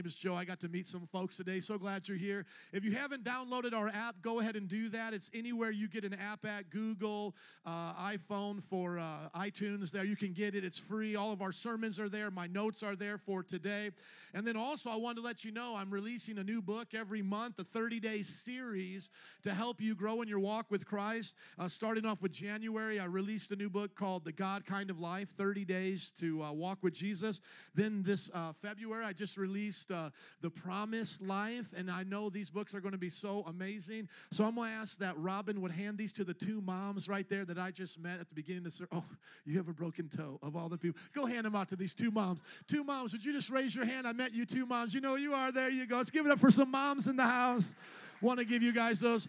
name is Joe. I got to meet some folks today. So glad you're here. If you haven't downloaded our app, go ahead and do that. It's anywhere you get an app at Google, uh, iPhone, for uh, iTunes. There you can get it. It's free. All of our sermons are there. My notes are there for today. And then also, I wanted to let you know I'm releasing a new book every month, a 30 day series to help you grow in your walk with Christ. Uh, starting off with January, I released a new book called The God Kind of Life 30 Days to uh, Walk with Jesus. Then this uh, February, I just released uh, The Promised Life, and I know these books are going to be so amazing. So I'm going to ask that Robin would hand these to the two moms right there that I just met at the beginning of the. Oh, you have a broken toe of all the people. Go hand them out to these two moms. Two moms, would you just raise your hand? I met you two moms. You know who you are. There you go. Let's give it up for some moms in the house. Want to give you guys those.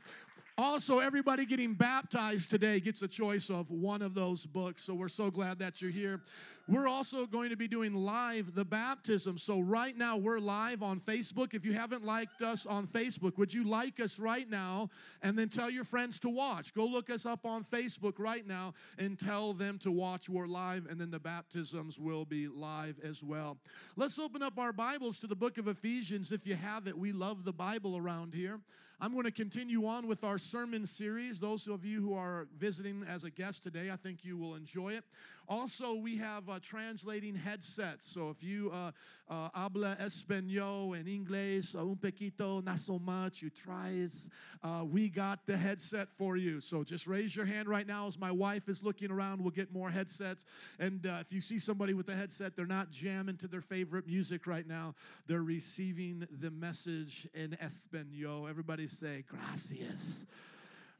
Also, everybody getting baptized today gets a choice of one of those books. So we're so glad that you're here. We're also going to be doing live the baptism. So right now we're live on Facebook. If you haven't liked us on Facebook, would you like us right now and then tell your friends to watch? Go look us up on Facebook right now and tell them to watch. We're live, and then the baptisms will be live as well. Let's open up our Bibles to the book of Ephesians if you have it. We love the Bible around here. I'm going to continue on with our sermon series. Those of you who are visiting as a guest today, I think you will enjoy it. Also, we have uh, translating headsets. So if you uh, uh, habla español and inglés uh, un poquito, not so much, you tries, uh, we got the headset for you. So just raise your hand right now as my wife is looking around. We'll get more headsets. And uh, if you see somebody with a headset, they're not jamming to their favorite music right now. They're receiving the message in español. Everybody say, gracias.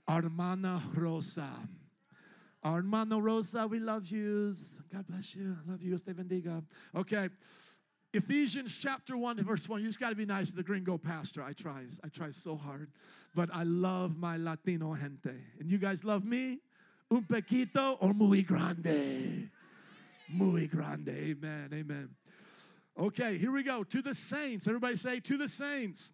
Hermana Rosa. Hermano Rosa, we love you. God bless you. I love you. Te bendiga. Okay. Ephesians chapter 1 verse 1. You just got to be nice to the gringo pastor. I try. I try so hard. But I love my Latino gente. And you guys love me? Un pequito or muy grande? Muy grande. Amen. Amen. Okay, here we go. To the saints. Everybody say, to the saints.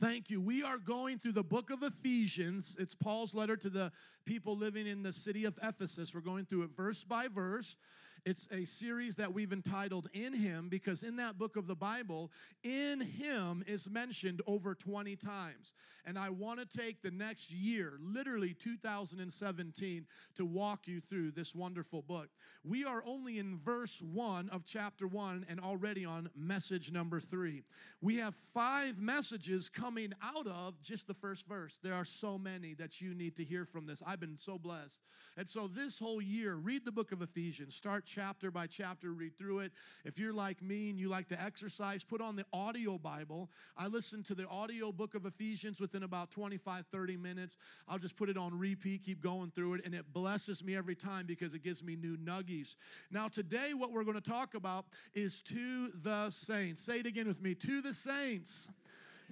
Thank you. We are going through the book of Ephesians. It's Paul's letter to the people living in the city of Ephesus. We're going through it verse by verse. It's a series that we've entitled In Him because in that book of the Bible, in Him is mentioned over 20 times. And I want to take the next year, literally 2017, to walk you through this wonderful book. We are only in verse 1 of chapter 1 and already on message number 3. We have five messages coming out of just the first verse. There are so many that you need to hear from this. I've been so blessed. And so this whole year, read the book of Ephesians, start chapter by chapter, read through it. If you're like me and you like to exercise, put on the audio Bible. I listen to the audio book of Ephesians within about 25, 30 minutes. I'll just put it on repeat, keep going through it, and it blesses me every time because it gives me new nuggies. Now, today, what we're going to talk about is to the saints. Say it again with me to the saints.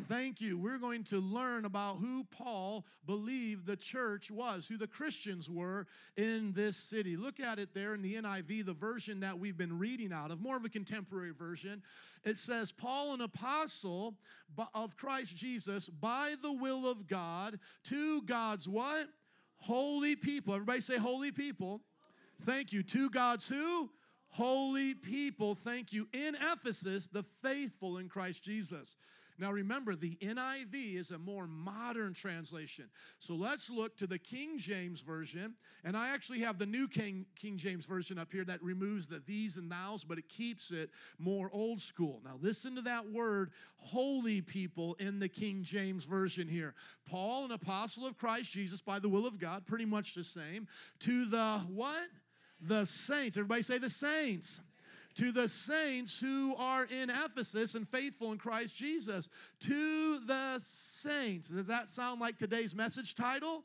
Thank you. We're going to learn about who Paul believed the church was, who the Christians were in this city. Look at it there in the NIV, the version that we've been reading out of, more of a contemporary version. It says, Paul, an apostle of Christ Jesus, by the will of God, to God's what? Holy people. Everybody say, holy people. Thank you. To God's who? Holy people. Thank you. In Ephesus, the faithful in Christ Jesus. Now remember, the NIV is a more modern translation. So let's look to the King James Version. And I actually have the new King, King James Version up here that removes the these and thous, but it keeps it more old school. Now listen to that word, holy people, in the King James Version here. Paul, an apostle of Christ Jesus by the will of God, pretty much the same. To the what? The saints. Everybody say the saints to the saints who are in Ephesus and faithful in Christ Jesus. To the saints. Does that sound like today's message title?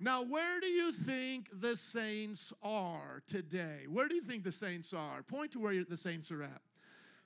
Now, where do you think the saints are today? Where do you think the saints are? Point to where the saints are at.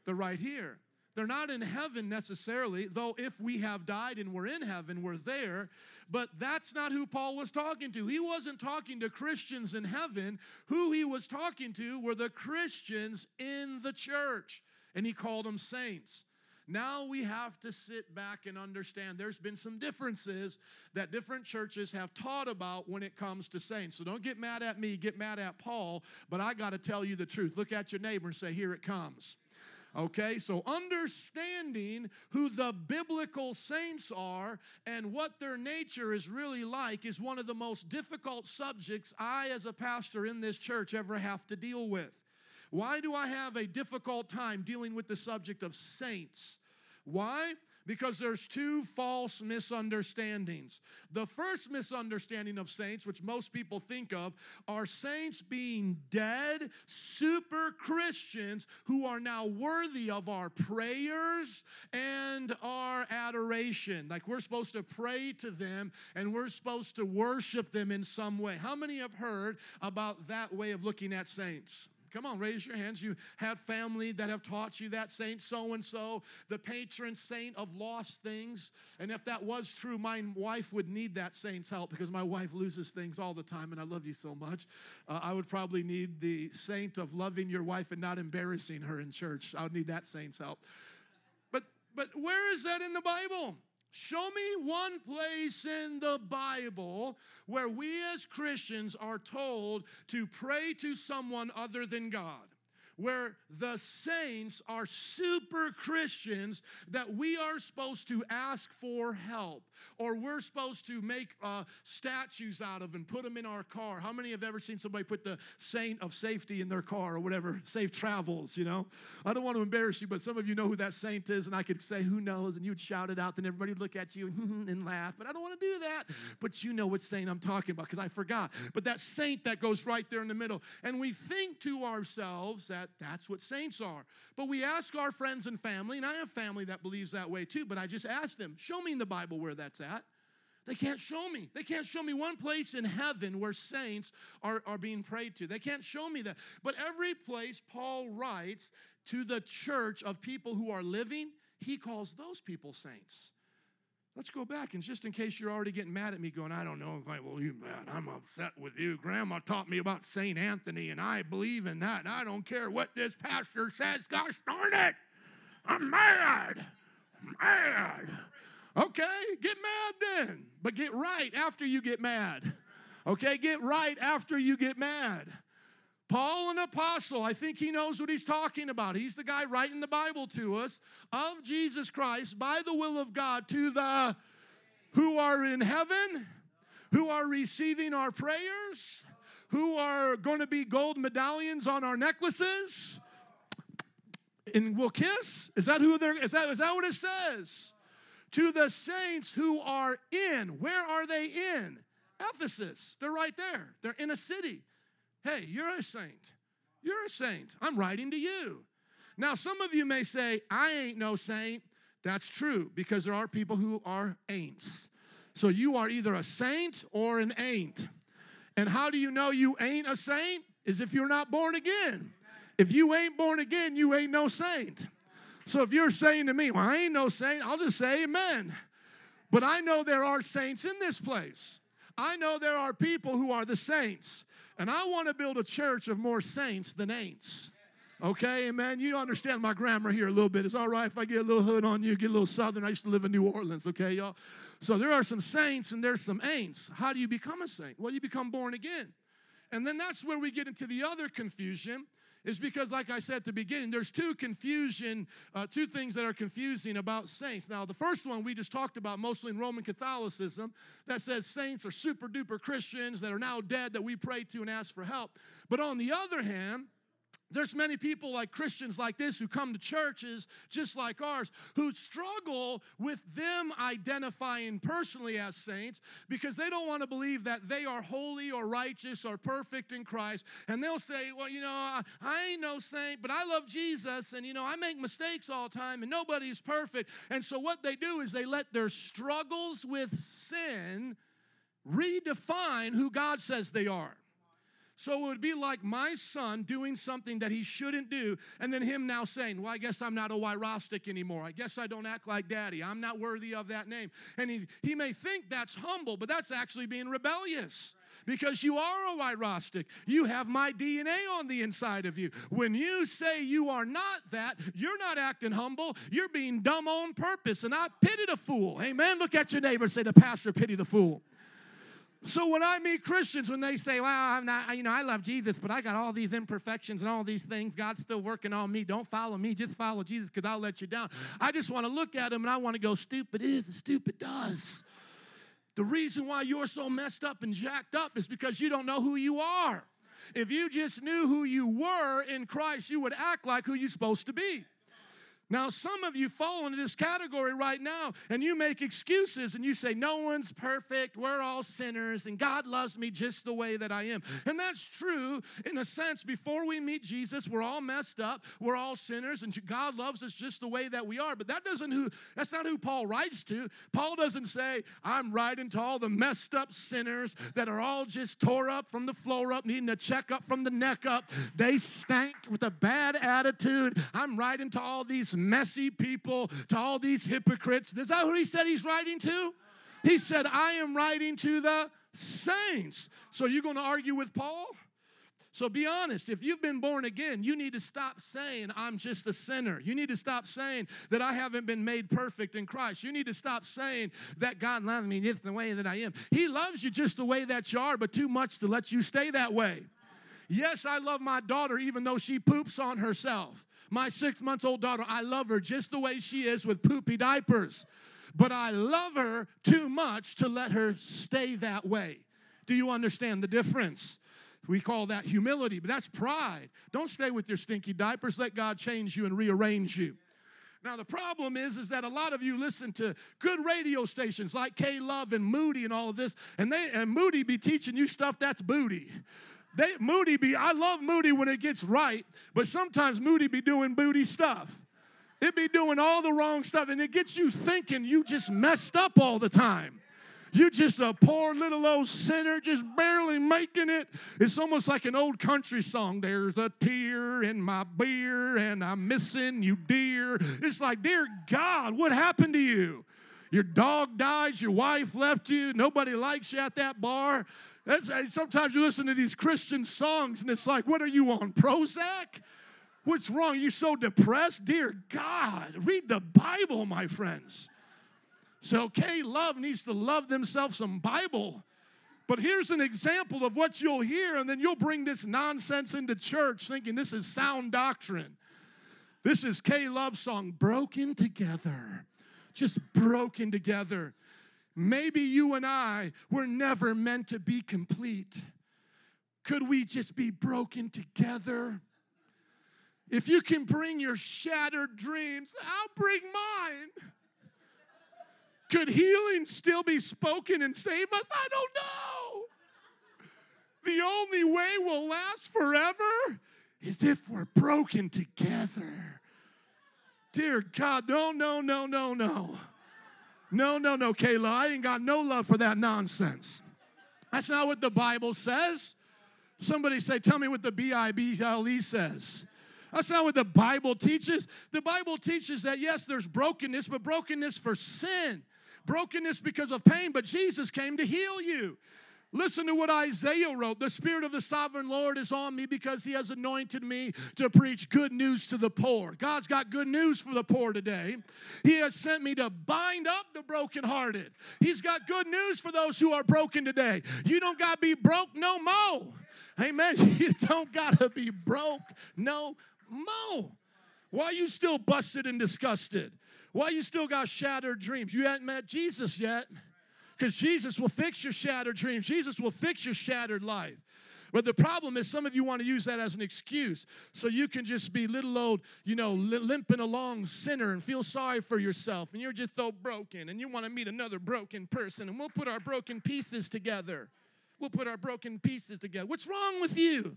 They're right here. They're not in heaven necessarily, though if we have died and we're in heaven, we're there. But that's not who Paul was talking to. He wasn't talking to Christians in heaven. Who he was talking to were the Christians in the church, and he called them saints. Now we have to sit back and understand there's been some differences that different churches have taught about when it comes to saints. So don't get mad at me, get mad at Paul, but I got to tell you the truth. Look at your neighbor and say, Here it comes. Okay, so understanding who the biblical saints are and what their nature is really like is one of the most difficult subjects I, as a pastor in this church, ever have to deal with. Why do I have a difficult time dealing with the subject of saints? Why? Because there's two false misunderstandings. The first misunderstanding of saints, which most people think of, are saints being dead, super Christians who are now worthy of our prayers and our adoration. Like we're supposed to pray to them and we're supposed to worship them in some way. How many have heard about that way of looking at saints? Come on, raise your hands. You have family that have taught you that saint so and so, the patron saint of lost things. And if that was true, my wife would need that saint's help because my wife loses things all the time, and I love you so much. Uh, I would probably need the saint of loving your wife and not embarrassing her in church. I would need that saint's help. But but where is that in the Bible? Show me one place in the Bible where we as Christians are told to pray to someone other than God where the saints are super Christians that we are supposed to ask for help or we're supposed to make uh, statues out of and put them in our car. How many have ever seen somebody put the saint of safety in their car or whatever, safe travels, you know? I don't want to embarrass you, but some of you know who that saint is, and I could say, who knows, and you'd shout it out, then everybody would look at you and, and laugh, but I don't want to do that. But you know what saint I'm talking about because I forgot. But that saint that goes right there in the middle. And we think to ourselves that that's what saints are. But we ask our friends and family, and I have family that believes that way too, but I just ask them, show me in the Bible where that's at. They can't show me. They can't show me one place in heaven where saints are, are being prayed to. They can't show me that. But every place Paul writes to the church of people who are living, he calls those people saints. Let's go back, and just in case you're already getting mad at me, going, I don't know if I believe that. I'm upset with you. Grandma taught me about St. Anthony, and I believe in that, and I don't care what this pastor says. Gosh darn it! I'm mad! mad! Okay, get mad then, but get right after you get mad. Okay, get right after you get mad. Paul, an apostle, I think he knows what he's talking about. He's the guy writing the Bible to us of Jesus Christ by the will of God to the who are in heaven, who are receiving our prayers, who are going to be gold medallions on our necklaces, and we'll kiss. Is that who they're? Is that is that what it says? To the saints who are in. Where are they in? Ephesus. They're right there. They're in a city. Hey, you're a saint. You're a saint. I'm writing to you. Now, some of you may say, I ain't no saint. That's true because there are people who are ain'ts. So you are either a saint or an ain't. And how do you know you ain't a saint? Is if you're not born again. If you ain't born again, you ain't no saint. So if you're saying to me, Well, I ain't no saint, I'll just say amen. But I know there are saints in this place. I know there are people who are the saints. And I want to build a church of more saints than ain'ts. Okay, amen. You understand my grammar here a little bit. It's all right if I get a little hood on you, get a little southern. I used to live in New Orleans, okay, y'all? So there are some saints and there's some ain'ts. How do you become a saint? Well, you become born again. And then that's where we get into the other confusion is because, like I said at the beginning, there's two confusion, uh, two things that are confusing about saints. Now, the first one we just talked about, mostly in Roman Catholicism, that says saints are super duper Christians that are now dead that we pray to and ask for help. But on the other hand, there's many people like Christians like this who come to churches just like ours who struggle with them identifying personally as saints because they don't want to believe that they are holy or righteous or perfect in Christ. And they'll say, Well, you know, I, I ain't no saint, but I love Jesus and, you know, I make mistakes all the time and nobody's perfect. And so what they do is they let their struggles with sin redefine who God says they are. So it would be like my son doing something that he shouldn't do, and then him now saying, Well, I guess I'm not a Wyrostic anymore. I guess I don't act like daddy. I'm not worthy of that name. And he, he may think that's humble, but that's actually being rebellious because you are a Wyrostic. You have my DNA on the inside of you. When you say you are not that, you're not acting humble. You're being dumb on purpose. And I pity the fool. Amen. Look at your neighbor say, The pastor pity the fool. So when I meet Christians, when they say, "Well, I'm not, you know, I love Jesus, but I got all these imperfections and all these things. God's still working on me. Don't follow me. Just follow Jesus, because I'll let you down." I just want to look at them and I want to go, "Stupid is as stupid does." The reason why you're so messed up and jacked up is because you don't know who you are. If you just knew who you were in Christ, you would act like who you're supposed to be. Now, some of you fall into this category right now, and you make excuses and you say, No one's perfect, we're all sinners, and God loves me just the way that I am. And that's true in a sense. Before we meet Jesus, we're all messed up, we're all sinners, and God loves us just the way that we are. But that doesn't who that's not who Paul writes to. Paul doesn't say, I'm writing to all the messed up sinners that are all just tore up from the floor up, needing a checkup from the neck up. They stank with a bad attitude. I'm writing to all these messy people, to all these hypocrites. Is that who he said he's writing to? He said, I am writing to the saints. So you're going to argue with Paul? So be honest. If you've been born again, you need to stop saying, I'm just a sinner. You need to stop saying that I haven't been made perfect in Christ. You need to stop saying that God loves me just the way that I am. He loves you just the way that you are, but too much to let you stay that way. Yes, I love my daughter even though she poops on herself. My six months old daughter, I love her just the way she is with poopy diapers. But I love her too much to let her stay that way. Do you understand the difference? We call that humility, but that's pride. Don't stay with your stinky diapers. Let God change you and rearrange you. Now the problem is, is that a lot of you listen to good radio stations like K Love and Moody and all of this, and they and Moody be teaching you stuff that's booty. They, Moody be, I love Moody when it gets right, but sometimes Moody be doing booty stuff. It be doing all the wrong stuff, and it gets you thinking you just messed up all the time. You just a poor little old sinner, just barely making it. It's almost like an old country song. There's a tear in my beer, and I'm missing you, dear. It's like, dear God, what happened to you? Your dog dies, your wife left you, nobody likes you at that bar. That's, sometimes you listen to these Christian songs and it's like, what are you on, Prozac? What's wrong? You so depressed? Dear God, read the Bible, my friends. So, K Love needs to love themselves some Bible. But here's an example of what you'll hear, and then you'll bring this nonsense into church thinking this is sound doctrine. This is K Love song, Broken Together. Just broken together. Maybe you and I were never meant to be complete. Could we just be broken together? If you can bring your shattered dreams, I'll bring mine. Could healing still be spoken and save us? I don't know. The only way we'll last forever is if we're broken together. Dear God, no, no, no, no, no. No, no, no, Kayla, I ain't got no love for that nonsense. That's not what the Bible says. Somebody say, Tell me what the B I B L E says. That's not what the Bible teaches. The Bible teaches that, yes, there's brokenness, but brokenness for sin, brokenness because of pain, but Jesus came to heal you. Listen to what Isaiah wrote. The Spirit of the sovereign Lord is on me because He has anointed me to preach good news to the poor. God's got good news for the poor today. He has sent me to bind up the brokenhearted. He's got good news for those who are broken today. You don't got to be broke no more. Amen. You don't got to be broke no more. Why you still busted and disgusted? Why you still got shattered dreams? You hadn't met Jesus yet. Because Jesus will fix your shattered dreams, Jesus will fix your shattered life. But the problem is, some of you want to use that as an excuse. So you can just be little old, you know, limping along sinner and feel sorry for yourself. And you're just so broken. And you want to meet another broken person. And we'll put our broken pieces together. We'll put our broken pieces together. What's wrong with you?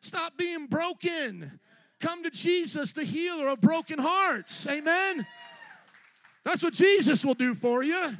Stop being broken. Come to Jesus, the healer of broken hearts. Amen. That's what Jesus will do for you.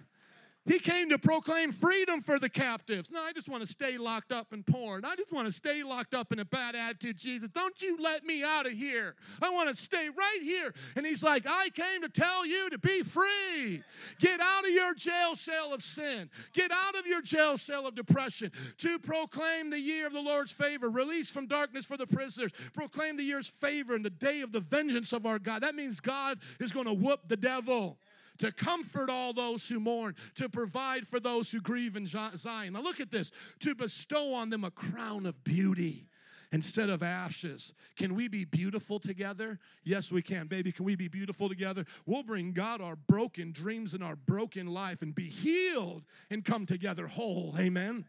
He came to proclaim freedom for the captives. No, I just want to stay locked up in porn. I just want to stay locked up in a bad attitude, Jesus. Don't you let me out of here. I want to stay right here. And he's like, I came to tell you to be free. Get out of your jail cell of sin. Get out of your jail cell of depression. To proclaim the year of the Lord's favor, release from darkness for the prisoners. Proclaim the year's favor and the day of the vengeance of our God. That means God is going to whoop the devil. To comfort all those who mourn, to provide for those who grieve in Zion. Now, look at this to bestow on them a crown of beauty instead of ashes. Can we be beautiful together? Yes, we can. Baby, can we be beautiful together? We'll bring God our broken dreams and our broken life and be healed and come together whole. Amen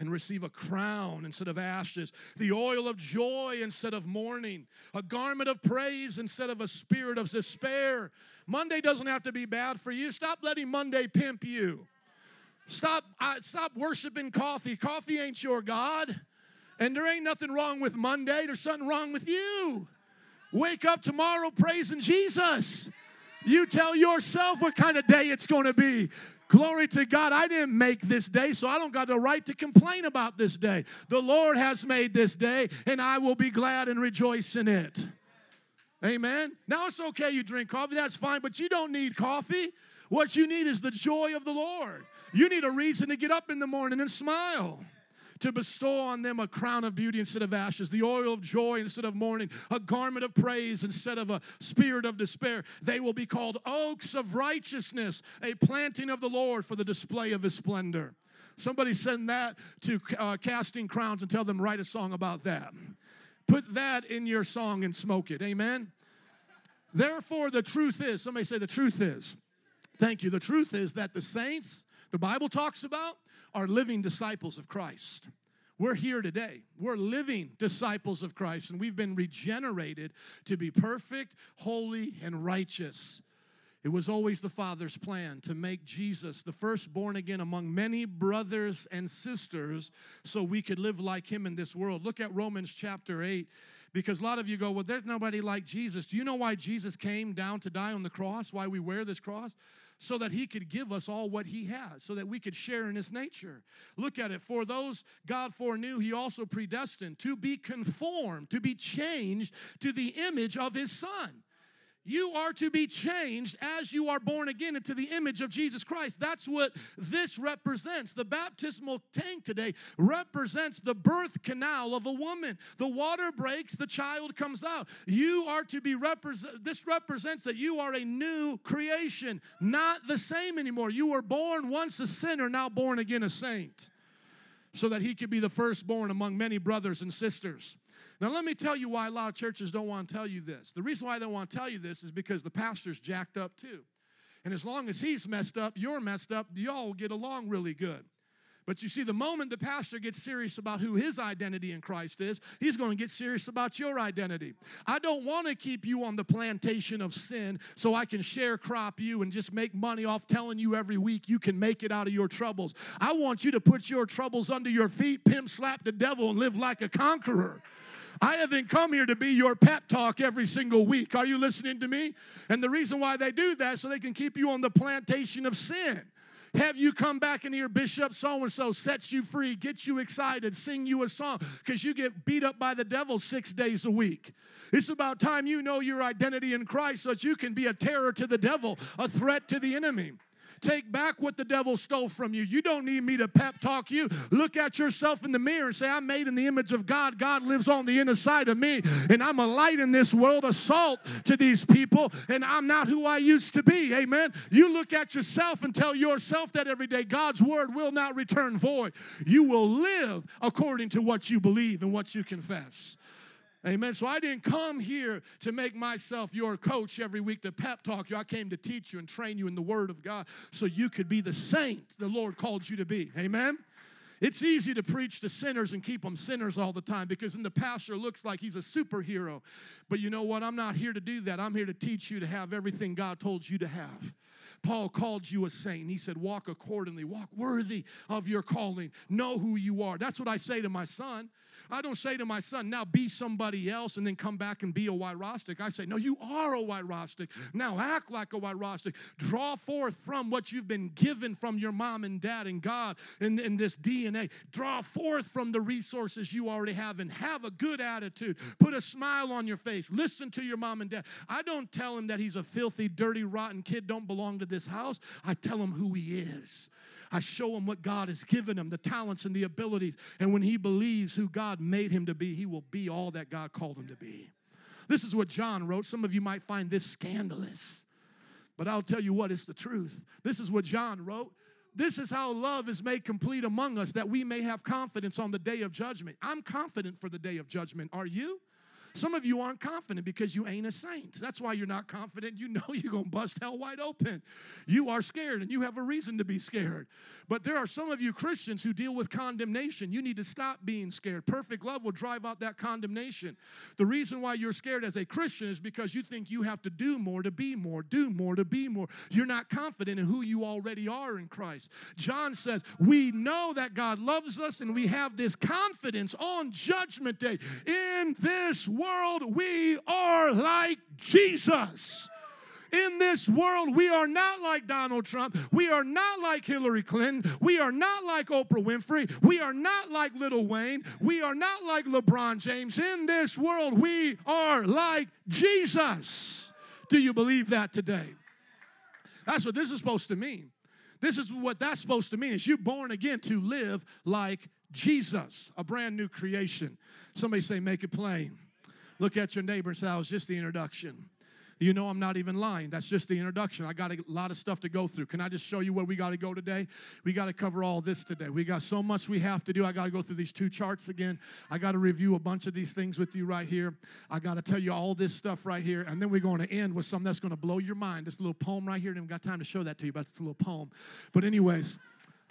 and receive a crown instead of ashes, the oil of joy instead of mourning, a garment of praise instead of a spirit of despair. Monday doesn't have to be bad for you. Stop letting Monday pimp you. Stop, uh, stop worshiping coffee. Coffee ain't your God. And there ain't nothing wrong with Monday, there's something wrong with you. Wake up tomorrow praising Jesus. You tell yourself what kind of day it's going to be. Glory to God. I didn't make this day, so I don't got the right to complain about this day. The Lord has made this day, and I will be glad and rejoice in it. Amen. Now it's okay you drink coffee, that's fine, but you don't need coffee. What you need is the joy of the Lord. You need a reason to get up in the morning and smile to bestow on them a crown of beauty instead of ashes, the oil of joy instead of mourning, a garment of praise instead of a spirit of despair. They will be called oaks of righteousness, a planting of the Lord for the display of his splendor. Somebody send that to uh, Casting Crowns and tell them write a song about that. Put that in your song and smoke it. Amen. Therefore, the truth is, somebody say the truth is. Thank you. The truth is that the saints, the Bible talks about, are living disciples of Christ. We're here today. We're living disciples of Christ, and we've been regenerated to be perfect, holy, and righteous. It was always the Father's plan to make Jesus the firstborn again among many brothers and sisters so we could live like him in this world. Look at Romans chapter 8 because a lot of you go, Well, there's nobody like Jesus. Do you know why Jesus came down to die on the cross? Why we wear this cross? So that he could give us all what he has, so that we could share in his nature. Look at it. For those God foreknew, he also predestined to be conformed, to be changed to the image of his son you are to be changed as you are born again into the image of Jesus Christ. That's what this represents. The baptismal tank today represents the birth canal of a woman. The water breaks, the child comes out. You are to be represent this represents that you are a new creation, not the same anymore. You were born once a sinner, now born again a saint. So that he could be the firstborn among many brothers and sisters. Now, let me tell you why a lot of churches don't want to tell you this. The reason why they don't want to tell you this is because the pastor's jacked up too. And as long as he's messed up, you're messed up, y'all get along really good. But you see, the moment the pastor gets serious about who his identity in Christ is, he's going to get serious about your identity. I don't want to keep you on the plantation of sin so I can share crop you and just make money off telling you every week you can make it out of your troubles. I want you to put your troubles under your feet, pimp slap the devil, and live like a conqueror. I haven't come here to be your pep talk every single week. Are you listening to me? And the reason why they do that so they can keep you on the plantation of sin. Have you come back and hear Bishop so and so sets you free, get you excited, sing you a song because you get beat up by the devil six days a week? It's about time you know your identity in Christ so that you can be a terror to the devil, a threat to the enemy. Take back what the devil stole from you. You don't need me to pep talk you. Look at yourself in the mirror and say, I'm made in the image of God. God lives on the inner side of me, and I'm a light in this world, a salt to these people, and I'm not who I used to be. Amen. You look at yourself and tell yourself that every day God's word will not return void. You will live according to what you believe and what you confess. Amen. So I didn't come here to make myself your coach every week to pep talk you. I came to teach you and train you in the Word of God so you could be the saint the Lord called you to be. Amen. It's easy to preach to sinners and keep them sinners all the time because then the pastor looks like he's a superhero. But you know what? I'm not here to do that. I'm here to teach you to have everything God told you to have. Paul called you a saint. He said, Walk accordingly, walk worthy of your calling, know who you are. That's what I say to my son. I don't say to my son, now be somebody else and then come back and be a Wyrostic. I say, no, you are a Wyrostic. Now act like a Wyrostic. Draw forth from what you've been given from your mom and dad and God and, and this DNA. Draw forth from the resources you already have and have a good attitude. Put a smile on your face. Listen to your mom and dad. I don't tell him that he's a filthy, dirty, rotten kid, don't belong to this house. I tell him who he is. I show him what God has given him, the talents and the abilities. And when he believes who God made him to be, he will be all that God called him to be. This is what John wrote. Some of you might find this scandalous. But I'll tell you what, it's the truth. This is what John wrote. This is how love is made complete among us that we may have confidence on the day of judgment. I'm confident for the day of judgment. Are you? Some of you aren't confident because you ain't a saint. That's why you're not confident. You know you're going to bust hell wide open. You are scared and you have a reason to be scared. But there are some of you Christians who deal with condemnation. You need to stop being scared. Perfect love will drive out that condemnation. The reason why you're scared as a Christian is because you think you have to do more to be more, do more to be more. You're not confident in who you already are in Christ. John says, We know that God loves us and we have this confidence on judgment day. In this world, we are like Jesus. In this world, we are not like Donald Trump. We are not like Hillary Clinton. We are not like Oprah Winfrey. We are not like Lil Wayne. We are not like LeBron James. In this world, we are like Jesus. Do you believe that today? That's what this is supposed to mean. This is what that's supposed to mean is you're born again to live like Jesus, a brand new creation. Somebody say, make it plain. Look at your neighbor and say, that was just the introduction. You know, I'm not even lying. That's just the introduction. I got a lot of stuff to go through. Can I just show you where we got to go today? We got to cover all this today. We got so much we have to do. I got to go through these two charts again. I got to review a bunch of these things with you right here. I got to tell you all this stuff right here. And then we're going to end with something that's going to blow your mind. This little poem right here. I haven't got time to show that to you, but it's a little poem. But, anyways,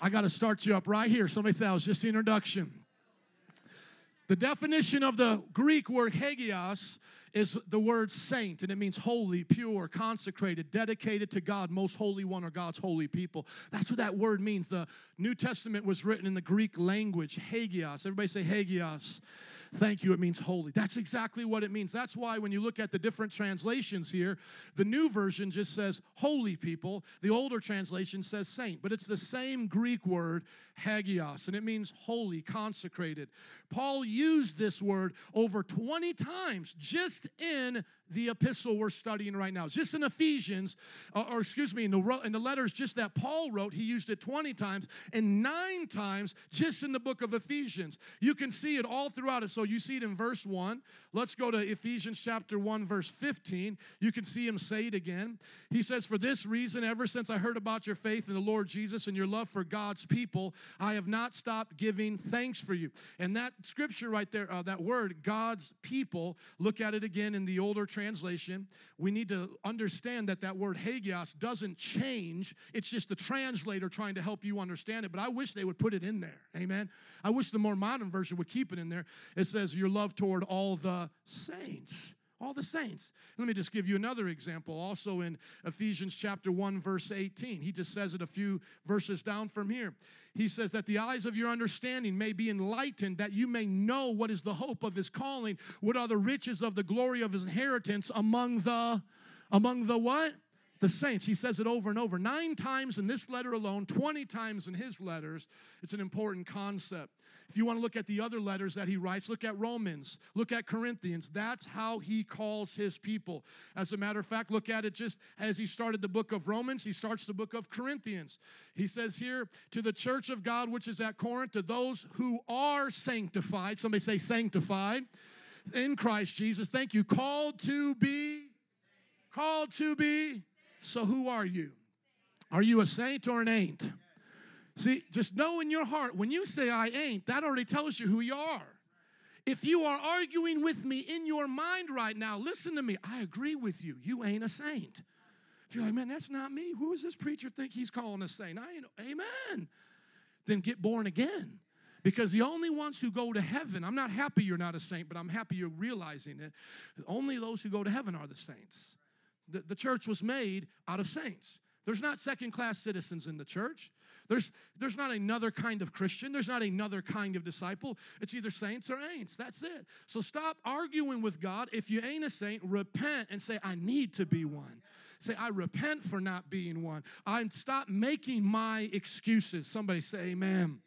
I got to start you up right here. Somebody say, that was just the introduction. The definition of the Greek word hagios is the word saint, and it means holy, pure, consecrated, dedicated to God, most holy one, or God's holy people. That's what that word means. The New Testament was written in the Greek language, hagios. Everybody say hagios. Thank you, it means holy. That's exactly what it means. That's why when you look at the different translations here, the new version just says holy people, the older translation says saint, but it's the same Greek word, hagios, and it means holy, consecrated. Paul used this word over 20 times just in the epistle we're studying right now. Just in Ephesians, uh, or excuse me, in the, in the letters just that Paul wrote, he used it 20 times, and nine times just in the book of Ephesians. You can see it all throughout it. So you see it in verse 1. Let's go to Ephesians chapter 1, verse 15. You can see him say it again. He says, For this reason, ever since I heard about your faith in the Lord Jesus and your love for God's people, I have not stopped giving thanks for you. And that scripture right there, uh, that word, God's people, look at it again in the older. Translation, we need to understand that that word hagios doesn't change. It's just the translator trying to help you understand it. But I wish they would put it in there. Amen. I wish the more modern version would keep it in there. It says, Your love toward all the saints all the saints. Let me just give you another example. Also in Ephesians chapter 1 verse 18. He just says it a few verses down from here. He says that the eyes of your understanding may be enlightened that you may know what is the hope of his calling, what are the riches of the glory of his inheritance among the among the what? The saints. He says it over and over. Nine times in this letter alone, 20 times in his letters. It's an important concept. If you want to look at the other letters that he writes, look at Romans, look at Corinthians. That's how he calls his people. As a matter of fact, look at it just as he started the book of Romans, he starts the book of Corinthians. He says here, to the church of God which is at Corinth, to those who are sanctified, somebody say sanctified in Christ Jesus. Thank you. Called to be, called to be so, who are you? Are you a saint or an ain't? See, just know in your heart, when you say I ain't, that already tells you who you are. If you are arguing with me in your mind right now, listen to me. I agree with you. You ain't a saint. If you're like, man, that's not me. Who does this preacher think he's calling a saint? I ain't, amen. Then get born again. Because the only ones who go to heaven, I'm not happy you're not a saint, but I'm happy you're realizing it. Only those who go to heaven are the saints. The, the church was made out of saints. There's not second class citizens in the church. There's, there's not another kind of Christian. There's not another kind of disciple. It's either saints or ain'ts. That's it. So stop arguing with God. If you ain't a saint, repent and say, I need to be one. Say, I repent for not being one. I stop making my excuses. Somebody say, Amen.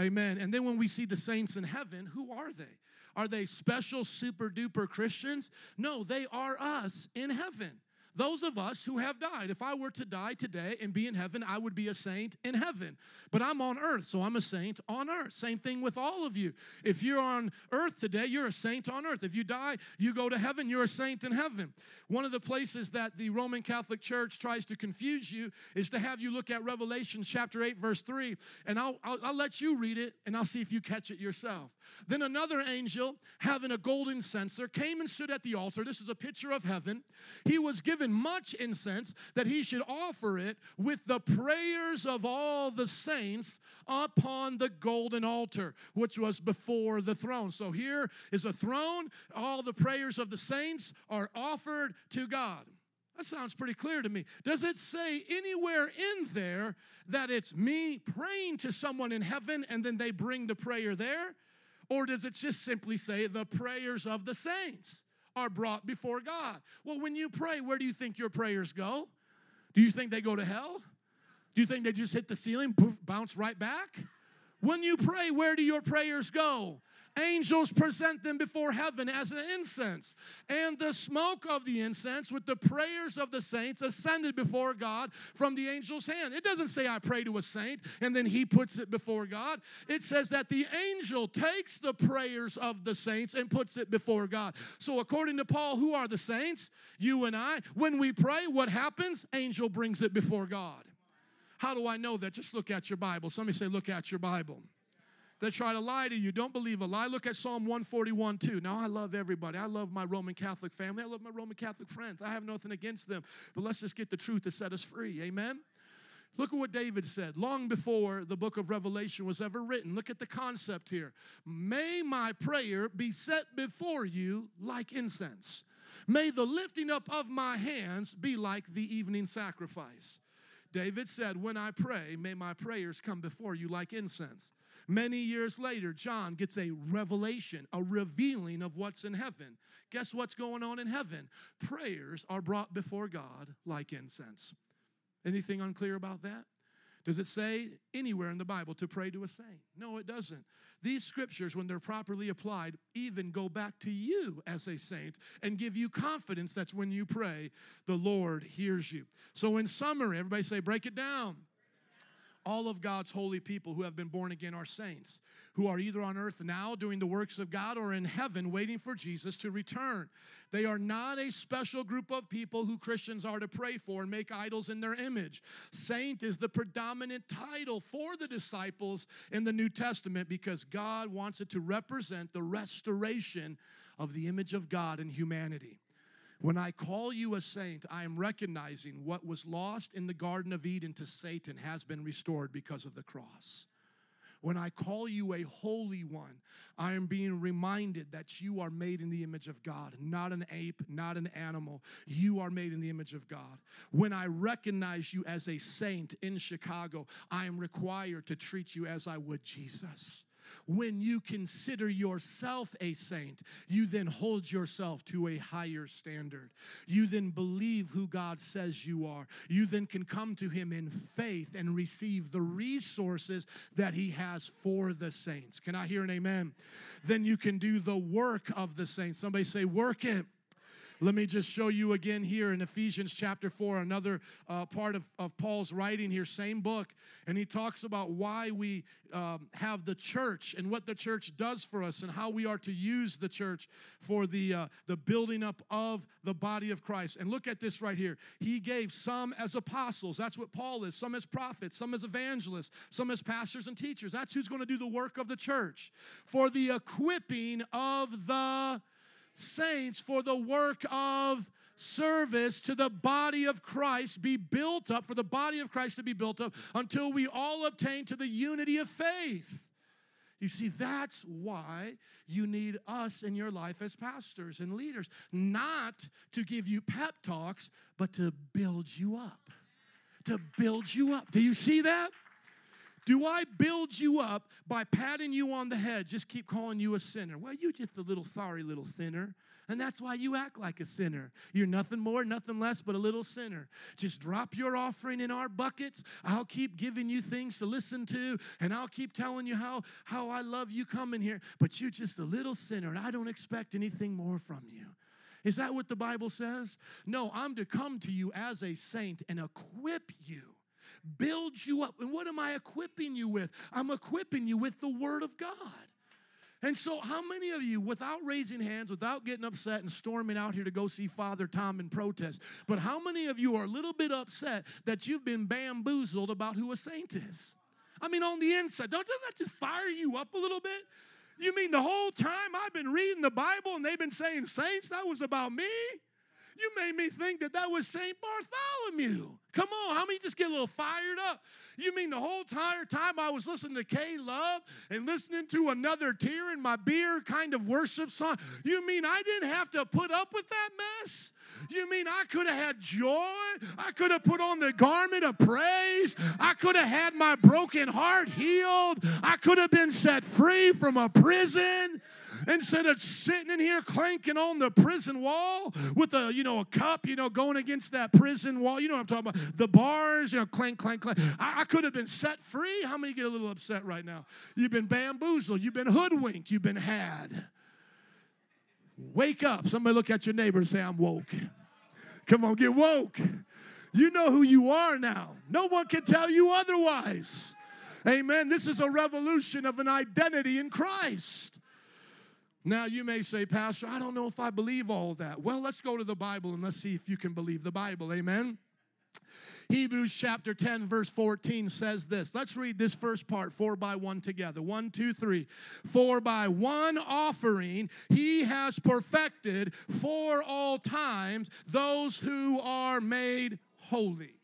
Amen. And then when we see the saints in heaven, who are they? Are they special, super duper Christians? No, they are us in heaven. Those of us who have died. If I were to die today and be in heaven, I would be a saint in heaven. But I'm on earth, so I'm a saint on earth. Same thing with all of you. If you're on earth today, you're a saint on earth. If you die, you go to heaven, you're a saint in heaven. One of the places that the Roman Catholic Church tries to confuse you is to have you look at Revelation chapter 8, verse 3, and I'll, I'll, I'll let you read it and I'll see if you catch it yourself. Then another angel, having a golden censer, came and stood at the altar. This is a picture of heaven. He was given much incense that he should offer it with the prayers of all the saints upon the golden altar, which was before the throne. So here is a throne. All the prayers of the saints are offered to God. That sounds pretty clear to me. Does it say anywhere in there that it's me praying to someone in heaven and then they bring the prayer there? Or does it just simply say the prayers of the saints are brought before God? Well, when you pray, where do you think your prayers go? Do you think they go to hell? Do you think they just hit the ceiling, poof, bounce right back? When you pray, where do your prayers go? Angels present them before heaven as an incense. And the smoke of the incense with the prayers of the saints ascended before God from the angel's hand. It doesn't say, I pray to a saint and then he puts it before God. It says that the angel takes the prayers of the saints and puts it before God. So, according to Paul, who are the saints? You and I. When we pray, what happens? Angel brings it before God. How do I know that? Just look at your Bible. Somebody say, Look at your Bible that try to lie to you. Don't believe a lie. Look at Psalm 141 too. Now, I love everybody. I love my Roman Catholic family. I love my Roman Catholic friends. I have nothing against them. But let's just get the truth to set us free. Amen? Look at what David said long before the book of Revelation was ever written. Look at the concept here. May my prayer be set before you like incense. May the lifting up of my hands be like the evening sacrifice. David said, When I pray, may my prayers come before you like incense. Many years later, John gets a revelation, a revealing of what's in heaven. Guess what's going on in heaven? Prayers are brought before God like incense. Anything unclear about that? Does it say anywhere in the Bible to pray to a saint? No, it doesn't. These scriptures, when they're properly applied, even go back to you as a saint and give you confidence that when you pray, the Lord hears you. So, in summary, everybody say, break it down all of God's holy people who have been born again are saints, who are either on earth now doing the works of God or in heaven waiting for Jesus to return. They are not a special group of people who Christians are to pray for and make idols in their image. Saint is the predominant title for the disciples in the New Testament because God wants it to represent the restoration of the image of God in humanity. When I call you a saint, I am recognizing what was lost in the Garden of Eden to Satan has been restored because of the cross. When I call you a holy one, I am being reminded that you are made in the image of God, not an ape, not an animal. You are made in the image of God. When I recognize you as a saint in Chicago, I am required to treat you as I would Jesus. When you consider yourself a saint, you then hold yourself to a higher standard. You then believe who God says you are. You then can come to Him in faith and receive the resources that He has for the saints. Can I hear an amen? Then you can do the work of the saints. Somebody say, work it. Let me just show you again here in Ephesians chapter 4, another uh, part of, of Paul's writing here, same book. And he talks about why we um, have the church and what the church does for us and how we are to use the church for the, uh, the building up of the body of Christ. And look at this right here. He gave some as apostles. That's what Paul is. Some as prophets, some as evangelists, some as pastors and teachers. That's who's going to do the work of the church for the equipping of the saints for the work of service to the body of Christ be built up, for the body of Christ to be built up until we all obtain to the unity of faith. You see, that's why you need us in your life as pastors and leaders, not to give you pep talks, but to build you up. To build you up. Do you see that? Do I build you up by patting you on the head, just keep calling you a sinner? Well, you're just a little sorry little sinner. And that's why you act like a sinner. You're nothing more, nothing less but a little sinner. Just drop your offering in our buckets. I'll keep giving you things to listen to, and I'll keep telling you how, how I love you coming here. But you're just a little sinner, and I don't expect anything more from you. Is that what the Bible says? No, I'm to come to you as a saint and equip you, build you up. And what am I equipping you with? I'm equipping you with the Word of God. And so, how many of you, without raising hands, without getting upset and storming out here to go see Father Tom in protest, but how many of you are a little bit upset that you've been bamboozled about who a saint is? I mean, on the inside, don't doesn't that just fire you up a little bit? You mean the whole time I've been reading the Bible and they've been saying saints, that was about me? You made me think that that was St. Bartholomew. Come on, how many just get a little fired up? You mean the whole entire time I was listening to K Love and listening to another tear in my beer kind of worship song? You mean I didn't have to put up with that mess? You mean I could have had joy? I could have put on the garment of praise. I could have had my broken heart healed. I could have been set free from a prison instead of sitting in here clanking on the prison wall with a you know a cup you know going against that prison wall. You know what i'm talking about? The bars you know clank clank clank. I, I could have been set free. How many get a little upset right now? You've been bamboozled. You've been hoodwinked. You've been had. Wake up. Somebody look at your neighbor and say i'm woke. Come on get woke. You know who you are now. No one can tell you otherwise. Amen. This is a revolution of an identity in Christ. Now, you may say, Pastor, I don't know if I believe all that. Well, let's go to the Bible and let's see if you can believe the Bible. Amen. Hebrews chapter 10, verse 14 says this. Let's read this first part, four by one together. One, two, three. For by one offering he has perfected for all times those who are made holy.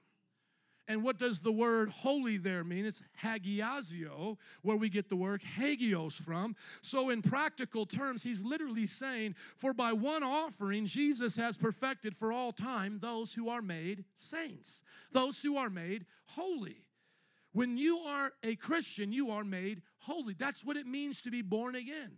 And what does the word holy there mean? It's hagiazio, where we get the word hagios from. So, in practical terms, he's literally saying, For by one offering, Jesus has perfected for all time those who are made saints, those who are made holy. When you are a Christian, you are made holy. That's what it means to be born again.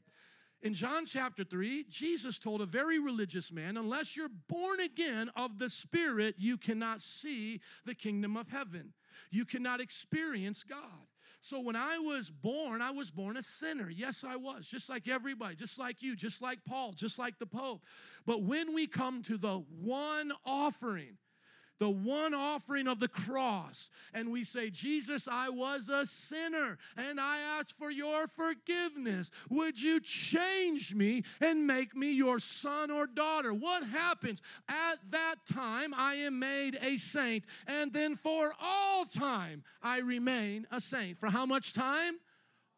In John chapter 3, Jesus told a very religious man, Unless you're born again of the Spirit, you cannot see the kingdom of heaven. You cannot experience God. So when I was born, I was born a sinner. Yes, I was, just like everybody, just like you, just like Paul, just like the Pope. But when we come to the one offering, the one offering of the cross, and we say, Jesus, I was a sinner and I ask for your forgiveness. Would you change me and make me your son or daughter? What happens? At that time, I am made a saint, and then for all time, I remain a saint. For how much time?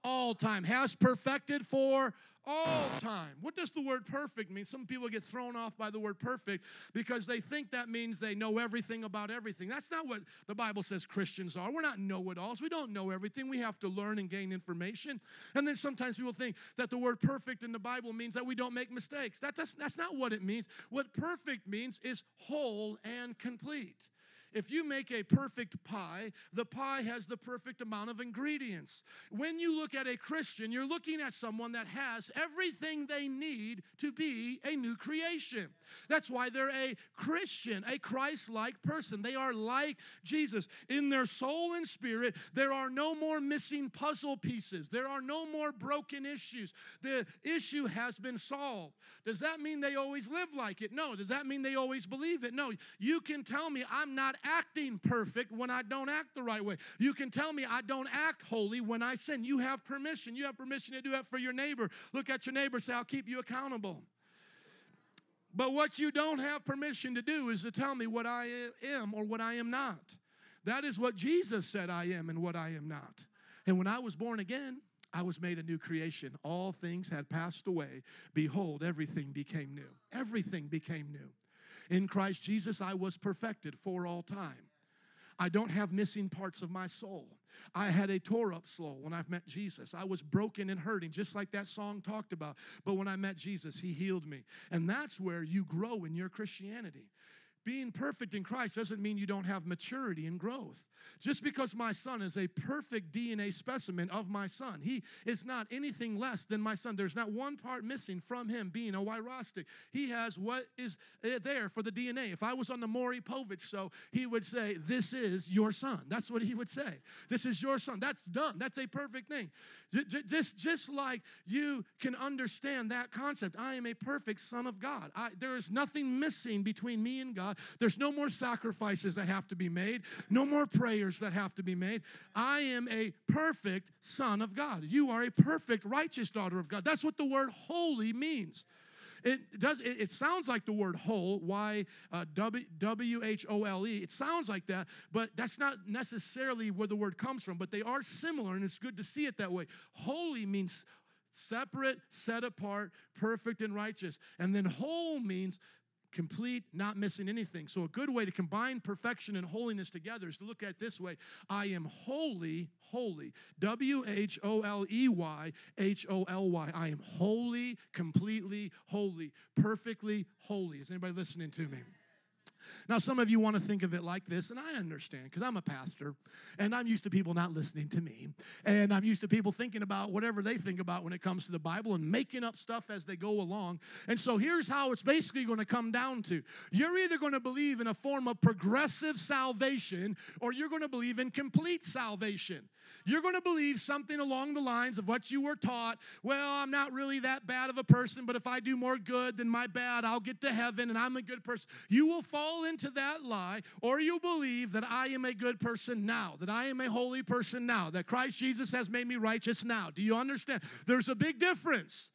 All time. Has perfected for all oh. time. What does the word perfect mean? Some people get thrown off by the word perfect because they think that means they know everything about everything. That's not what the Bible says Christians are. We're not know it alls. We don't know everything. We have to learn and gain information. And then sometimes people think that the word perfect in the Bible means that we don't make mistakes. That, that's, that's not what it means. What perfect means is whole and complete. If you make a perfect pie, the pie has the perfect amount of ingredients. When you look at a Christian, you're looking at someone that has everything they need to be a new creation. That's why they're a Christian, a Christ like person. They are like Jesus. In their soul and spirit, there are no more missing puzzle pieces, there are no more broken issues. The issue has been solved. Does that mean they always live like it? No. Does that mean they always believe it? No. You can tell me I'm not acting perfect when I don't act the right way. You can tell me I don't act holy when I sin. You have permission. You have permission to do that for your neighbor. Look at your neighbor, say, I'll keep you accountable. But what you don't have permission to do is to tell me what I am or what I am not. That is what Jesus said I am and what I am not. And when I was born again, I was made a new creation. All things had passed away. Behold, everything became new. Everything became new. In Christ Jesus, I was perfected for all time. I don't have missing parts of my soul. I had a tore up soul when I met Jesus. I was broken and hurting, just like that song talked about. But when I met Jesus, He healed me. And that's where you grow in your Christianity. Being perfect in Christ doesn't mean you don't have maturity and growth. Just because my son is a perfect DNA specimen of my son, he is not anything less than my son. There's not one part missing from him being a Wyrostic. He has what is eh, there for the DNA. If I was on the Maury Povich show, he would say, This is your son. That's what he would say. This is your son. That's done. That's a perfect thing. Just, just like you can understand that concept, I am a perfect son of God. I, there is nothing missing between me and God. There's no more sacrifices that have to be made, no more prayers that have to be made. I am a perfect son of God. You are a perfect, righteous daughter of God. That's what the word holy means. It does. It, it sounds like the word whole. Y uh, W H O L E. It sounds like that, but that's not necessarily where the word comes from. But they are similar, and it's good to see it that way. Holy means separate, set apart, perfect, and righteous. And then whole means complete, not missing anything. So, a good way to combine perfection and holiness together is to look at it this way I am holy, holy. W H O L E Y H O L Y. I am holy, completely holy, perfectly holy. Is anybody listening to me? Now, some of you want to think of it like this, and I understand because I'm a pastor and I'm used to people not listening to me. And I'm used to people thinking about whatever they think about when it comes to the Bible and making up stuff as they go along. And so here's how it's basically going to come down to you're either going to believe in a form of progressive salvation or you're going to believe in complete salvation. You're going to believe something along the lines of what you were taught. Well, I'm not really that bad of a person, but if I do more good than my bad, I'll get to heaven and I'm a good person. You will fall into that lie, or you believe that I am a good person now, that I am a holy person now, that Christ Jesus has made me righteous now. Do you understand? There's a big difference.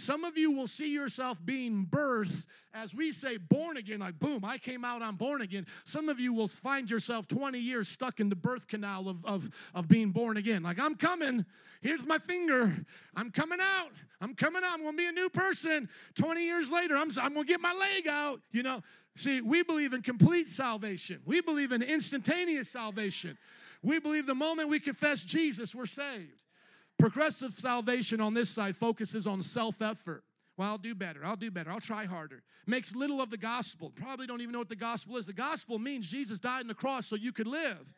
Some of you will see yourself being birthed, as we say, born again, like boom, I came out, I'm born again. Some of you will find yourself 20 years stuck in the birth canal of, of, of being born again. Like, I'm coming, here's my finger, I'm coming out, I'm coming out, I'm gonna be a new person. 20 years later, I'm, I'm gonna get my leg out, you know. See, we believe in complete salvation, we believe in instantaneous salvation. We believe the moment we confess Jesus, we're saved. Progressive salvation on this side focuses on self effort. Well, I'll do better. I'll do better. I'll try harder. Makes little of the gospel. Probably don't even know what the gospel is. The gospel means Jesus died on the cross so you could live.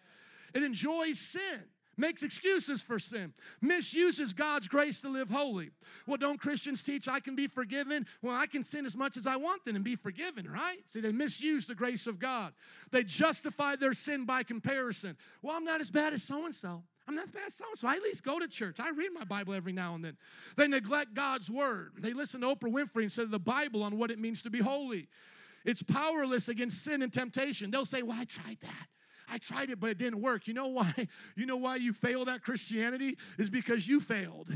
It enjoys sin, makes excuses for sin, misuses God's grace to live holy. Well, don't Christians teach I can be forgiven? Well, I can sin as much as I want then and be forgiven, right? See, they misuse the grace of God. They justify their sin by comparison. Well, I'm not as bad as so and so. I'm not bad so so I at least go to church. I read my Bible every now and then. They neglect God's word. They listen to Oprah Winfrey instead of the Bible on what it means to be holy. It's powerless against sin and temptation. They'll say, Well, I tried that. I tried it, but it didn't work. You know why? You know why you failed at Christianity? Is because you failed.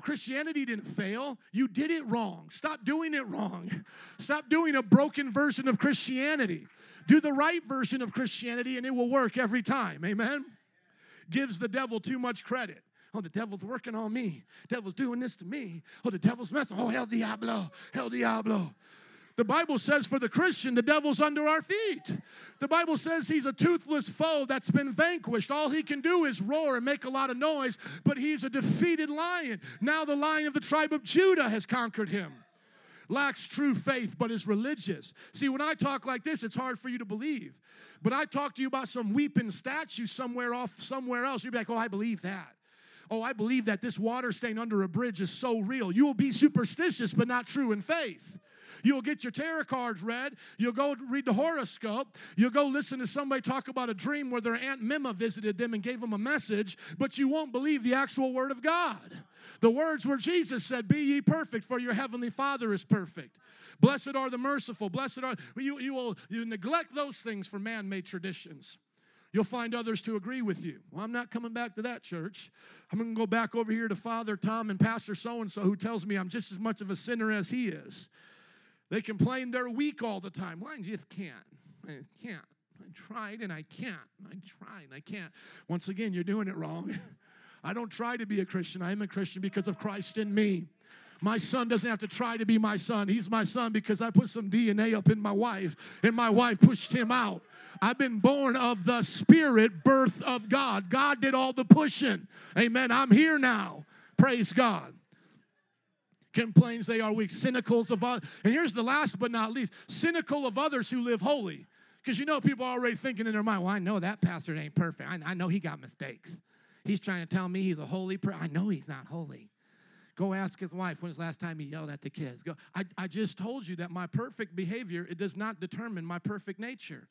Christianity didn't fail. You did it wrong. Stop doing it wrong. Stop doing a broken version of Christianity. Do the right version of Christianity and it will work every time. Amen gives the devil too much credit. Oh, the devil's working on me. Devil's doing this to me. Oh, the devil's messing. Oh, el diablo. El diablo. The Bible says for the Christian, the devil's under our feet. The Bible says he's a toothless foe that's been vanquished. All he can do is roar and make a lot of noise, but he's a defeated lion. Now the lion of the tribe of Judah has conquered him. Lacks true faith, but is religious. See, when I talk like this, it's hard for you to believe. But I talk to you about some weeping statue somewhere off somewhere else. You'd be like, oh, I believe that. Oh, I believe that this water stain under a bridge is so real. You will be superstitious, but not true in faith. You'll get your tarot cards read. You'll go read the horoscope. You'll go listen to somebody talk about a dream where their Aunt Mima visited them and gave them a message, but you won't believe the actual Word of God. The words where Jesus said, Be ye perfect, for your heavenly Father is perfect. Blessed are the merciful. Blessed are you. You will you neglect those things for man-made traditions. You'll find others to agree with you. Well, I'm not coming back to that church. I'm going to go back over here to Father Tom and Pastor so and so who tells me I'm just as much of a sinner as he is. They complain they're weak all the time. Well, I just can't. I can't. I tried and I can't. I tried and I can't. Once again, you're doing it wrong. I don't try to be a Christian. I am a Christian because of Christ in me. My son doesn't have to try to be my son. He's my son because I put some DNA up in my wife and my wife pushed him out. I've been born of the spirit birth of God. God did all the pushing. Amen. I'm here now. Praise God. Complains they are weak, cynicals of others. And here's the last but not least cynical of others who live holy. Because you know people are already thinking in their mind, well, I know that pastor ain't perfect. I, I know he got mistakes. He's trying to tell me he's a holy person. I know he's not holy. Go ask his wife when was the last time he yelled at the kids. Go, I, I just told you that my perfect behavior, it does not determine my perfect nature.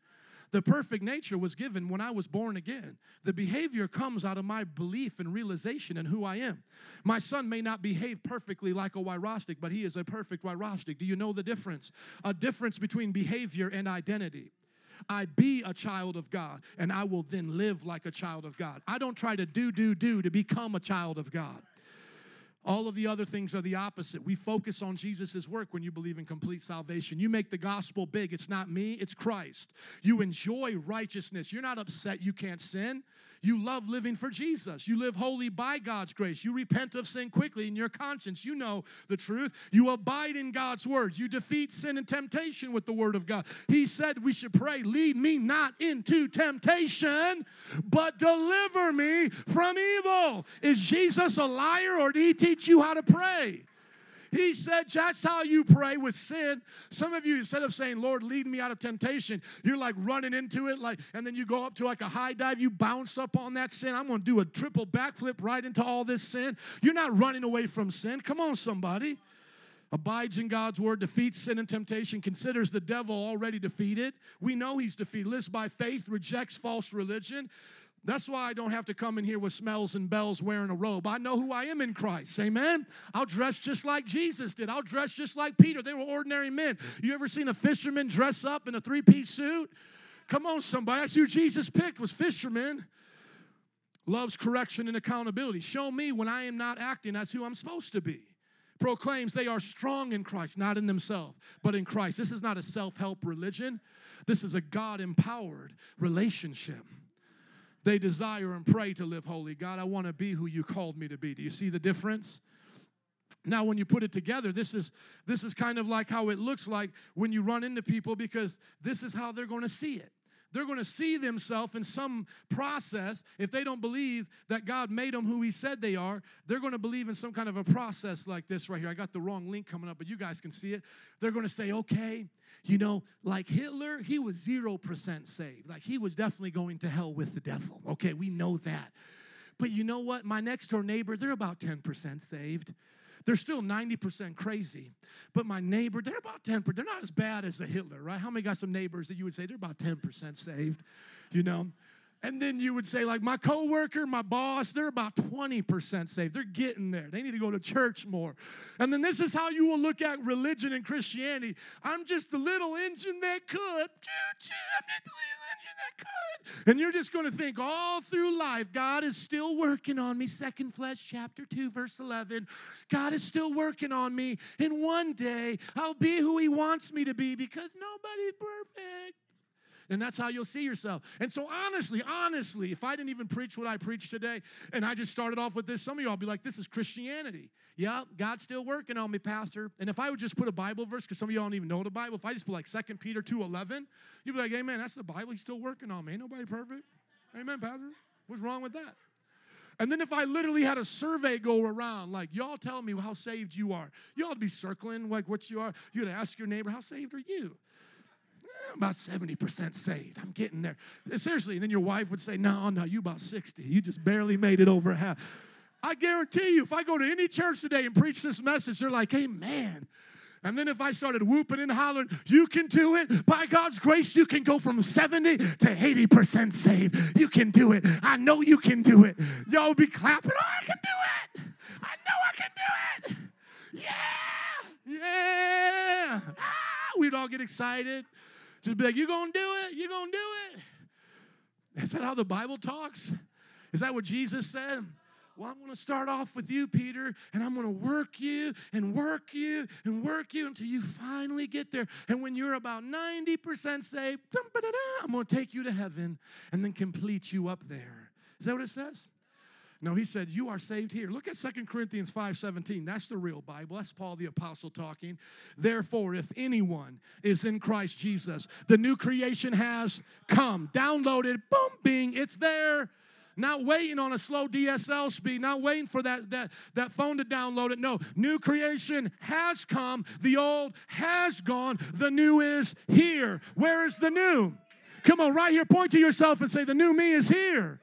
The perfect nature was given when I was born again. The behavior comes out of my belief and realization in who I am. My son may not behave perfectly like a Wyrostic, but he is a perfect Wyrostic. Do you know the difference? A difference between behavior and identity. I be a child of God, and I will then live like a child of God. I don't try to do, do, do to become a child of God. All of the other things are the opposite. We focus on Jesus' work when you believe in complete salvation. You make the gospel big. It's not me, it's Christ. You enjoy righteousness. You're not upset you can't sin. You love living for Jesus. You live holy by God's grace. You repent of sin quickly in your conscience. You know the truth. You abide in God's words. You defeat sin and temptation with the word of God. He said we should pray, Lead me not into temptation, but deliver me from evil. Is Jesus a liar or did he teach you how to pray? He said, That's how you pray with sin. Some of you, instead of saying, Lord, lead me out of temptation, you're like running into it, like, and then you go up to like a high dive, you bounce up on that sin. I'm gonna do a triple backflip right into all this sin. You're not running away from sin. Come on, somebody abides in God's word, defeats sin and temptation, considers the devil already defeated. We know he's defeated, lives by faith, rejects false religion. That's why I don't have to come in here with smells and bells wearing a robe. I know who I am in Christ. Amen. I'll dress just like Jesus did. I'll dress just like Peter. They were ordinary men. You ever seen a fisherman dress up in a three piece suit? Come on, somebody. That's who Jesus picked was fishermen. Loves correction and accountability. Show me when I am not acting as who I'm supposed to be. Proclaims they are strong in Christ, not in themselves, but in Christ. This is not a self help religion. This is a God empowered relationship. They desire and pray to live holy. God, I want to be who you called me to be. Do you see the difference? Now, when you put it together, this is this is kind of like how it looks like when you run into people because this is how they're going to see it. They're going to see themselves in some process. If they don't believe that God made them who He said they are, they're going to believe in some kind of a process like this right here. I got the wrong link coming up, but you guys can see it. They're going to say, okay, you know, like Hitler, he was 0% saved. Like he was definitely going to hell with the devil. Okay, we know that. But you know what? My next door neighbor, they're about 10% saved. They're still 90% crazy. But my neighbor, they're about 10%. They're not as bad as a Hitler, right? How many got some neighbors that you would say they're about 10% saved? You know? And then you would say, like, my coworker, my boss, they're about 20% saved. They're getting there. They need to go to church more. And then this is how you will look at religion and Christianity. I'm just the little engine that could. I'm just And you're just going to think all through life, God is still working on me. Second Flesh, chapter 2, verse 11. God is still working on me. And one day I'll be who He wants me to be because nobody's perfect. And that's how you'll see yourself. And so, honestly, honestly, if I didn't even preach what I preached today and I just started off with this, some of y'all be like, this is Christianity. Yeah, God's still working on me, Pastor. And if I would just put a Bible verse, because some of y'all don't even know the Bible, if I just put like 2 Peter 2 11, you'd be like, Amen, that's the Bible. He's still working on me. Ain't nobody perfect. Amen, Pastor. What's wrong with that? And then if I literally had a survey go around, like, y'all tell me how saved you are. Ought to be circling like what you are. You'd ask your neighbor, how saved are you? About 70% saved. I'm getting there. Seriously, and then your wife would say, No, no, you about 60. You just barely made it over half. I guarantee you, if I go to any church today and preach this message, they're like, Amen. And then if I started whooping and hollering, you can do it. By God's grace, you can go from 70 to 80% saved. You can do it. I know you can do it. Y'all be clapping. Oh, I can do it. I know I can do it. Yeah. Yeah. Ah, we'd all get excited. Just be like, you gonna do it? You gonna do it? Is that how the Bible talks? Is that what Jesus said? Well, I'm going to start off with you, Peter, and I'm going to work you and work you and work you until you finally get there. And when you're about 90% saved, I'm going to take you to heaven and then complete you up there. Is that what it says? No, he said, You are saved here. Look at Second Corinthians 5 17. That's the real Bible. That's Paul the Apostle talking. Therefore, if anyone is in Christ Jesus, the new creation has come. Downloaded, boom, bing, it's there. Not waiting on a slow DSL speed, not waiting for that, that, that phone to download it. No, new creation has come. The old has gone. The new is here. Where is the new? Come on, right here, point to yourself and say, The new me is here.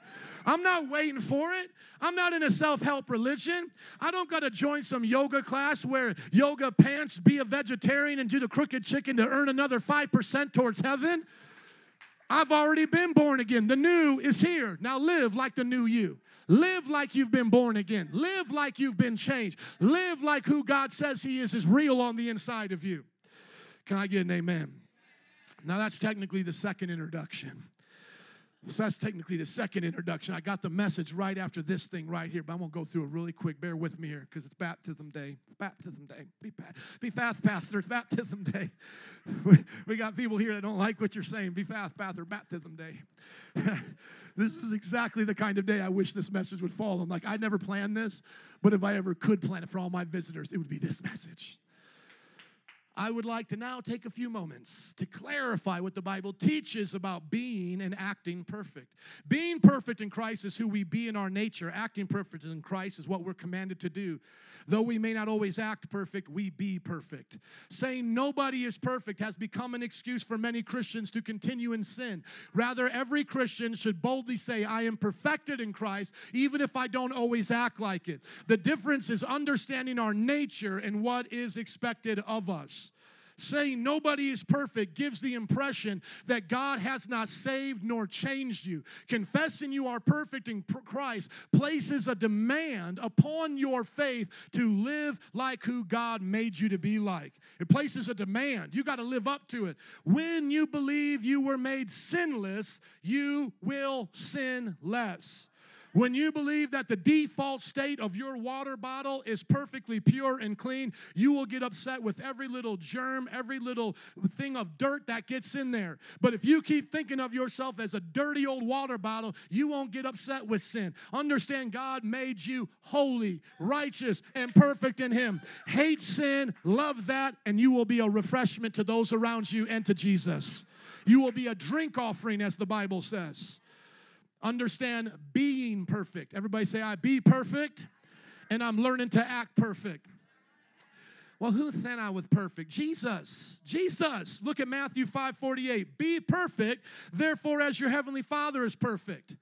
I'm not waiting for it. I'm not in a self help religion. I don't got to join some yoga class, wear yoga pants, be a vegetarian, and do the crooked chicken to earn another 5% towards heaven. I've already been born again. The new is here. Now live like the new you. Live like you've been born again. Live like you've been changed. Live like who God says He is is real on the inside of you. Can I get an amen? Now, that's technically the second introduction. So that's technically the second introduction. I got the message right after this thing right here, but I'm gonna go through it really quick. Bear with me here because it's baptism day. Baptism day. Be, be fast, pastor. It's baptism day. We, we got people here that don't like what you're saying. Be fast, pastor. Baptism day. this is exactly the kind of day I wish this message would fall on. Like I never planned this, but if I ever could plan it for all my visitors, it would be this message. I would like to now take a few moments to clarify what the Bible teaches about being and acting perfect. Being perfect in Christ is who we be in our nature. Acting perfect in Christ is what we're commanded to do. Though we may not always act perfect, we be perfect. Saying nobody is perfect has become an excuse for many Christians to continue in sin. Rather, every Christian should boldly say, I am perfected in Christ, even if I don't always act like it. The difference is understanding our nature and what is expected of us saying nobody is perfect gives the impression that God has not saved nor changed you. Confessing you are perfect in Christ places a demand upon your faith to live like who God made you to be like. It places a demand. You got to live up to it. When you believe you were made sinless, you will sin less. When you believe that the default state of your water bottle is perfectly pure and clean, you will get upset with every little germ, every little thing of dirt that gets in there. But if you keep thinking of yourself as a dirty old water bottle, you won't get upset with sin. Understand God made you holy, righteous, and perfect in Him. Hate sin, love that, and you will be a refreshment to those around you and to Jesus. You will be a drink offering, as the Bible says. Understand being perfect. Everybody say, I be perfect, and I'm learning to act perfect. Well, who sent I with perfect? Jesus. Jesus. Look at Matthew 5 48. Be perfect, therefore, as your heavenly Father is perfect.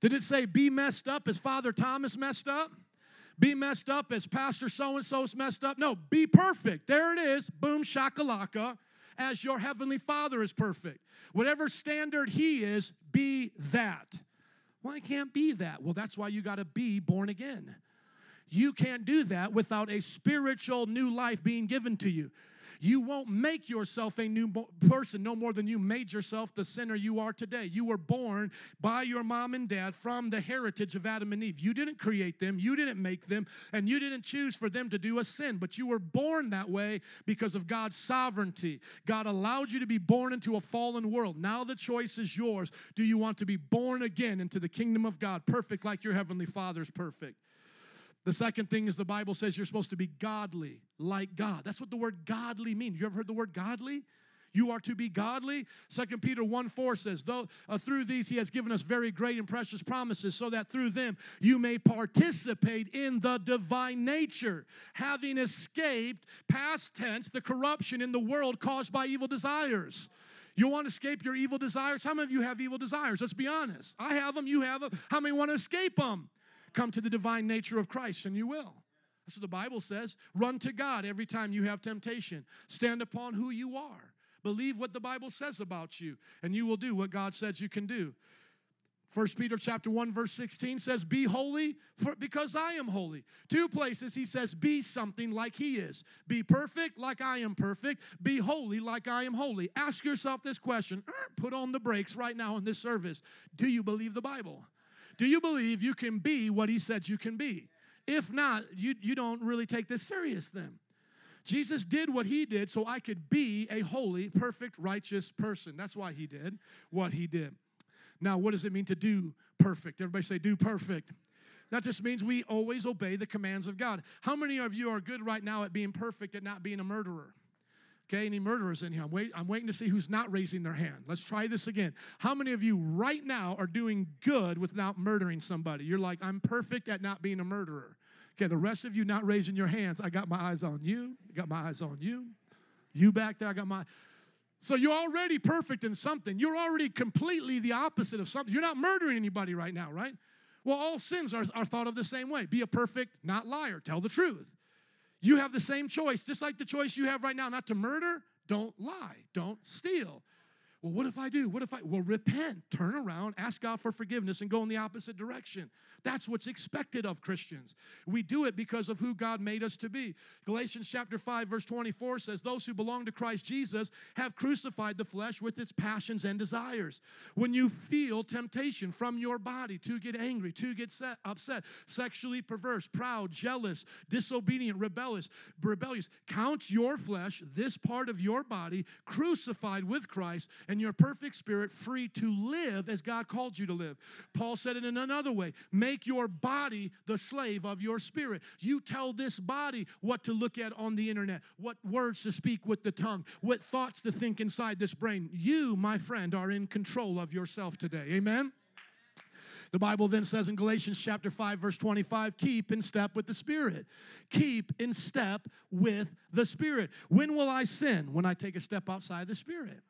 Did it say be messed up as Father Thomas messed up? Be messed up as Pastor so and so's messed up? No, be perfect. There it is. Boom, shakalaka. As your heavenly Father is perfect. Whatever standard He is, be that. Well, I can't be that. Well, that's why you got to be born again. You can't do that without a spiritual new life being given to you. You won't make yourself a new person no more than you made yourself the sinner you are today. You were born by your mom and dad from the heritage of Adam and Eve. You didn't create them, you didn't make them, and you didn't choose for them to do a sin, but you were born that way because of God's sovereignty. God allowed you to be born into a fallen world. Now the choice is yours. Do you want to be born again into the kingdom of God, perfect like your heavenly Father's perfect? The second thing is the Bible says you're supposed to be godly, like God. That's what the word godly means. You ever heard the word godly? You are to be godly. Second Peter 1 4 says, Though uh, through these he has given us very great and precious promises, so that through them you may participate in the divine nature, having escaped past tense the corruption in the world caused by evil desires. You want to escape your evil desires? How many of you have evil desires? Let's be honest. I have them, you have them. How many want to escape them? Come to the divine nature of Christ, and you will. That's what the Bible says. Run to God every time you have temptation. Stand upon who you are. Believe what the Bible says about you, and you will do what God says you can do. First Peter chapter 1 verse 16 says be holy for, because I am holy. Two places he says be something like he is. Be perfect like I am perfect. Be holy like I am holy. Ask yourself this question. Er, put on the brakes right now in this service. Do you believe the Bible? Do you believe you can be what he said you can be? If not, you, you don't really take this serious then. Jesus did what he did so I could be a holy, perfect, righteous person. That's why he did what he did. Now, what does it mean to do perfect? Everybody say, do perfect. That just means we always obey the commands of God. How many of you are good right now at being perfect at not being a murderer? Okay, any murderers in here? I'm, wait, I'm waiting to see who's not raising their hand. Let's try this again. How many of you right now are doing good without murdering somebody? You're like, I'm perfect at not being a murderer. Okay, the rest of you not raising your hands, I got my eyes on you. I got my eyes on you. You back there, I got my. So you're already perfect in something. You're already completely the opposite of something. You're not murdering anybody right now, right? Well, all sins are, are thought of the same way. Be a perfect, not liar. Tell the truth. You have the same choice, just like the choice you have right now, not to murder, don't lie, don't steal. Well, what if I do? What if I? Well, repent, turn around, ask God for forgiveness, and go in the opposite direction. That's what's expected of Christians. We do it because of who God made us to be. Galatians chapter 5 verse 24 says, "Those who belong to Christ Jesus have crucified the flesh with its passions and desires." When you feel temptation from your body to get angry, to get set, upset, sexually perverse, proud, jealous, disobedient, rebellious, rebellious, count your flesh, this part of your body, crucified with Christ and your perfect spirit free to live as God called you to live. Paul said it in another way, make your body the slave of your spirit. You tell this body what to look at on the internet, what words to speak with the tongue, what thoughts to think inside this brain. You, my friend, are in control of yourself today. Amen. The Bible then says in Galatians chapter 5 verse 25, keep in step with the Spirit. Keep in step with the Spirit. When will I sin? When I take a step outside the Spirit.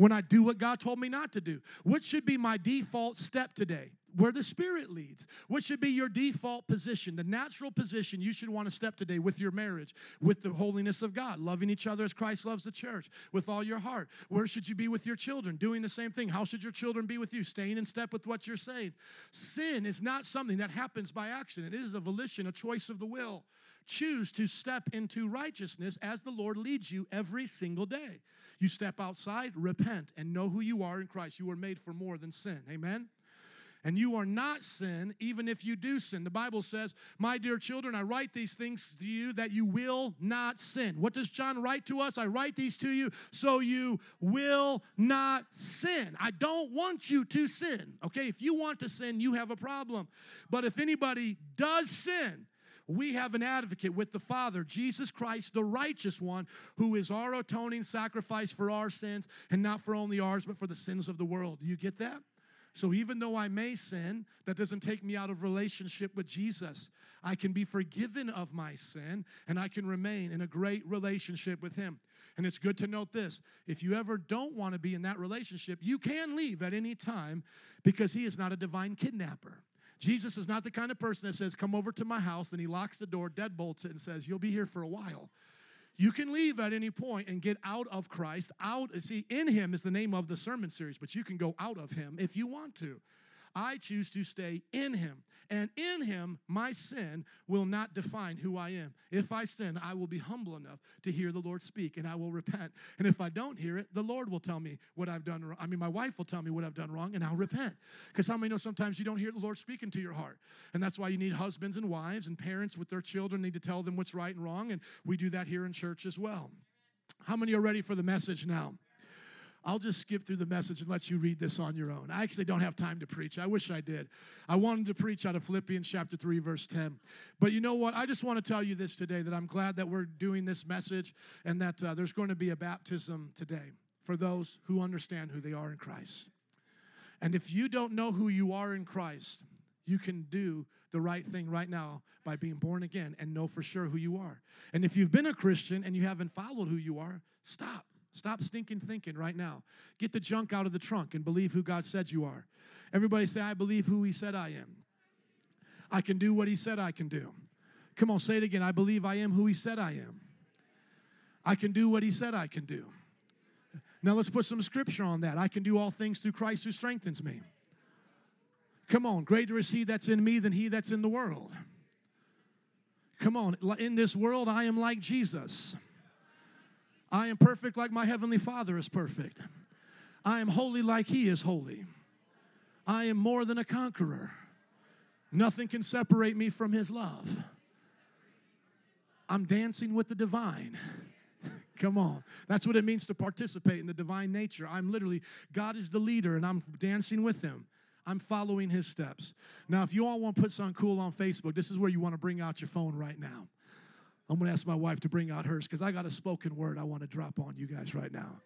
When I do what God told me not to do. What should be my default step today? where the Spirit leads. What should be your default position, the natural position you should want to step today with your marriage, with the holiness of God, loving each other as Christ loves the church, with all your heart? Where should you be with your children? Doing the same thing. How should your children be with you? Staying in step with what you're saying. Sin is not something that happens by accident, it is a volition, a choice of the will. Choose to step into righteousness as the Lord leads you every single day. You step outside, repent, and know who you are in Christ. You were made for more than sin. Amen? and you are not sin, even if you do sin. The Bible says, My dear children, I write these things to you that you will not sin. What does John write to us? I write these to you so you will not sin. I don't want you to sin. Okay, if you want to sin, you have a problem. But if anybody does sin, we have an advocate with the Father, Jesus Christ, the righteous one, who is our atoning sacrifice for our sins, and not for only ours, but for the sins of the world. Do you get that? So even though I may sin, that doesn't take me out of relationship with Jesus. I can be forgiven of my sin and I can remain in a great relationship with Him. And it's good to note this if you ever don't want to be in that relationship, you can leave at any time because He is not a divine kidnapper. Jesus is not the kind of person that says, Come over to my house, and he locks the door, deadbolts it, and says, You'll be here for a while. You can leave at any point and get out of Christ. Out, see, in Him is the name of the sermon series, but you can go out of Him if you want to. I choose to stay in Him. And in him, my sin will not define who I am. If I sin, I will be humble enough to hear the Lord speak and I will repent. And if I don't hear it, the Lord will tell me what I've done wrong. I mean, my wife will tell me what I've done wrong and I'll repent. Because how many know sometimes you don't hear the Lord speaking to your heart? And that's why you need husbands and wives and parents with their children need to tell them what's right and wrong. And we do that here in church as well. How many are ready for the message now? I'll just skip through the message and let you read this on your own. I actually don't have time to preach. I wish I did. I wanted to preach out of Philippians chapter 3, verse 10. But you know what? I just want to tell you this today that I'm glad that we're doing this message and that uh, there's going to be a baptism today for those who understand who they are in Christ. And if you don't know who you are in Christ, you can do the right thing right now by being born again and know for sure who you are. And if you've been a Christian and you haven't followed who you are, stop Stop stinking thinking right now. Get the junk out of the trunk and believe who God said you are. Everybody say, I believe who He said I am. I can do what He said I can do. Come on, say it again. I believe I am who He said I am. I can do what He said I can do. Now let's put some scripture on that. I can do all things through Christ who strengthens me. Come on, greater is He that's in me than He that's in the world. Come on, in this world, I am like Jesus. I am perfect like my heavenly Father is perfect. I am holy like he is holy. I am more than a conqueror. Nothing can separate me from his love. I'm dancing with the divine. Come on. That's what it means to participate in the divine nature. I'm literally, God is the leader and I'm dancing with him. I'm following his steps. Now, if you all want to put something cool on Facebook, this is where you want to bring out your phone right now. I'm going to ask my wife to bring out hers because I got a spoken word I want to drop on you guys right now.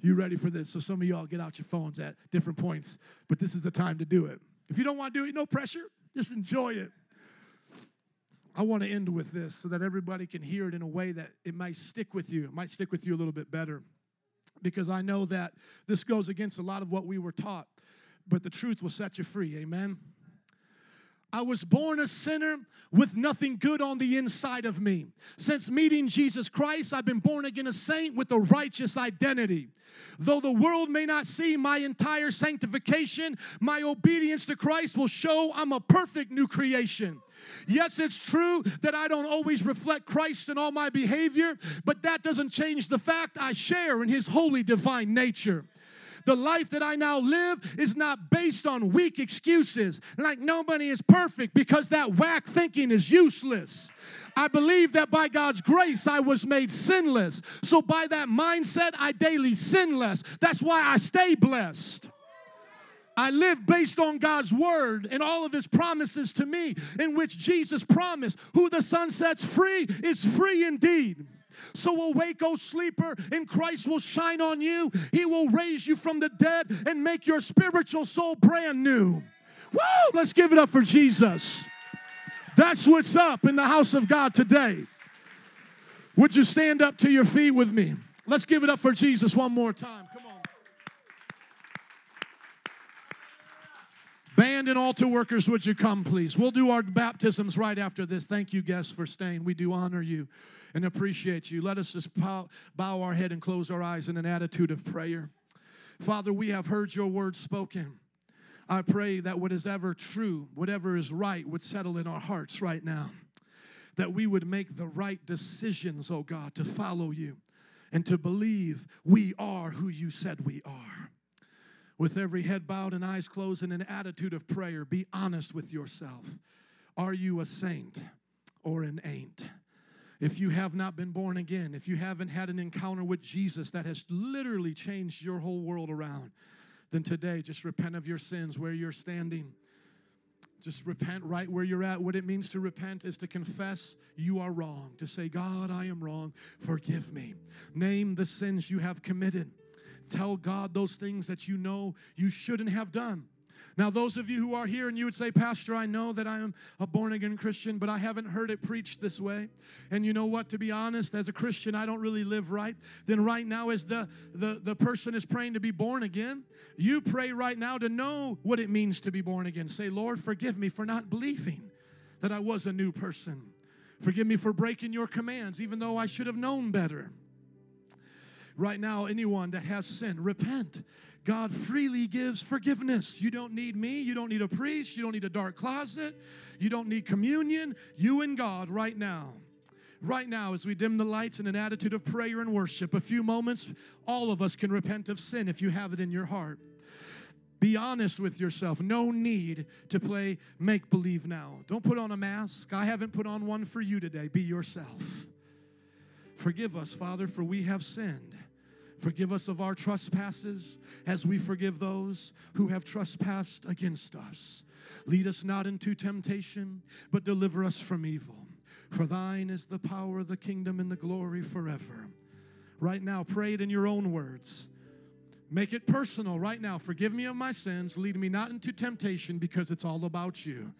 You ready for this? So some of y'all get out your phones at different points, but this is the time to do it. If you don't want to do it, no pressure. Just enjoy it. I want to end with this so that everybody can hear it in a way that it might stick with you. It might stick with you a little bit better. because I know that this goes against a lot of what we were taught, but the truth will set you free. Amen. I was born a sinner with nothing good on the inside of me. Since meeting Jesus Christ, I've been born again a saint with a righteous identity. Though the world may not see my entire sanctification, my obedience to Christ will show I'm a perfect new creation. Yes, it's true that I don't always reflect Christ in all my behavior, but that doesn't change the fact I share in His holy divine nature. The life that I now live is not based on weak excuses, like nobody is perfect, because that whack thinking is useless. I believe that by God's grace I was made sinless. So by that mindset, I daily sin less. That's why I stay blessed. I live based on God's word and all of his promises to me, in which Jesus promised, Who the Son sets free is free indeed. So awake, O sleeper, and Christ will shine on you. He will raise you from the dead and make your spiritual soul brand new. Woo! Let's give it up for Jesus. That's what's up in the house of God today. Would you stand up to your feet with me? Let's give it up for Jesus one more time. Come on. Band and altar workers, would you come, please? We'll do our baptisms right after this. Thank you, guests, for staying. We do honor you and appreciate you. Let us just bow, bow our head and close our eyes in an attitude of prayer. Father, we have heard your word spoken. I pray that what is ever true, whatever is right, would settle in our hearts right now. That we would make the right decisions, oh God, to follow you and to believe we are who you said we are. With every head bowed and eyes closed in an attitude of prayer, be honest with yourself. Are you a saint or an ain't? If you have not been born again, if you haven't had an encounter with Jesus that has literally changed your whole world around, then today just repent of your sins where you're standing. Just repent right where you're at. What it means to repent is to confess you are wrong, to say, God, I am wrong, forgive me. Name the sins you have committed. Tell God those things that you know you shouldn't have done. Now, those of you who are here and you would say, Pastor, I know that I am a born again Christian, but I haven't heard it preached this way. And you know what? To be honest, as a Christian, I don't really live right. Then, right now, as the, the, the person is praying to be born again, you pray right now to know what it means to be born again. Say, Lord, forgive me for not believing that I was a new person. Forgive me for breaking your commands, even though I should have known better. Right now, anyone that has sinned, repent God freely gives forgiveness. You don't need me. You don't need a priest. You don't need a dark closet. You don't need communion. You and God right now. Right now, as we dim the lights in an attitude of prayer and worship, a few moments, all of us can repent of sin if you have it in your heart. Be honest with yourself. No need to play make believe now. Don't put on a mask. I haven't put on one for you today. Be yourself. Forgive us, Father, for we have sinned. Forgive us of our trespasses as we forgive those who have trespassed against us. Lead us not into temptation, but deliver us from evil. For thine is the power, the kingdom, and the glory forever. Right now, pray it in your own words. Make it personal right now. Forgive me of my sins. Lead me not into temptation because it's all about you.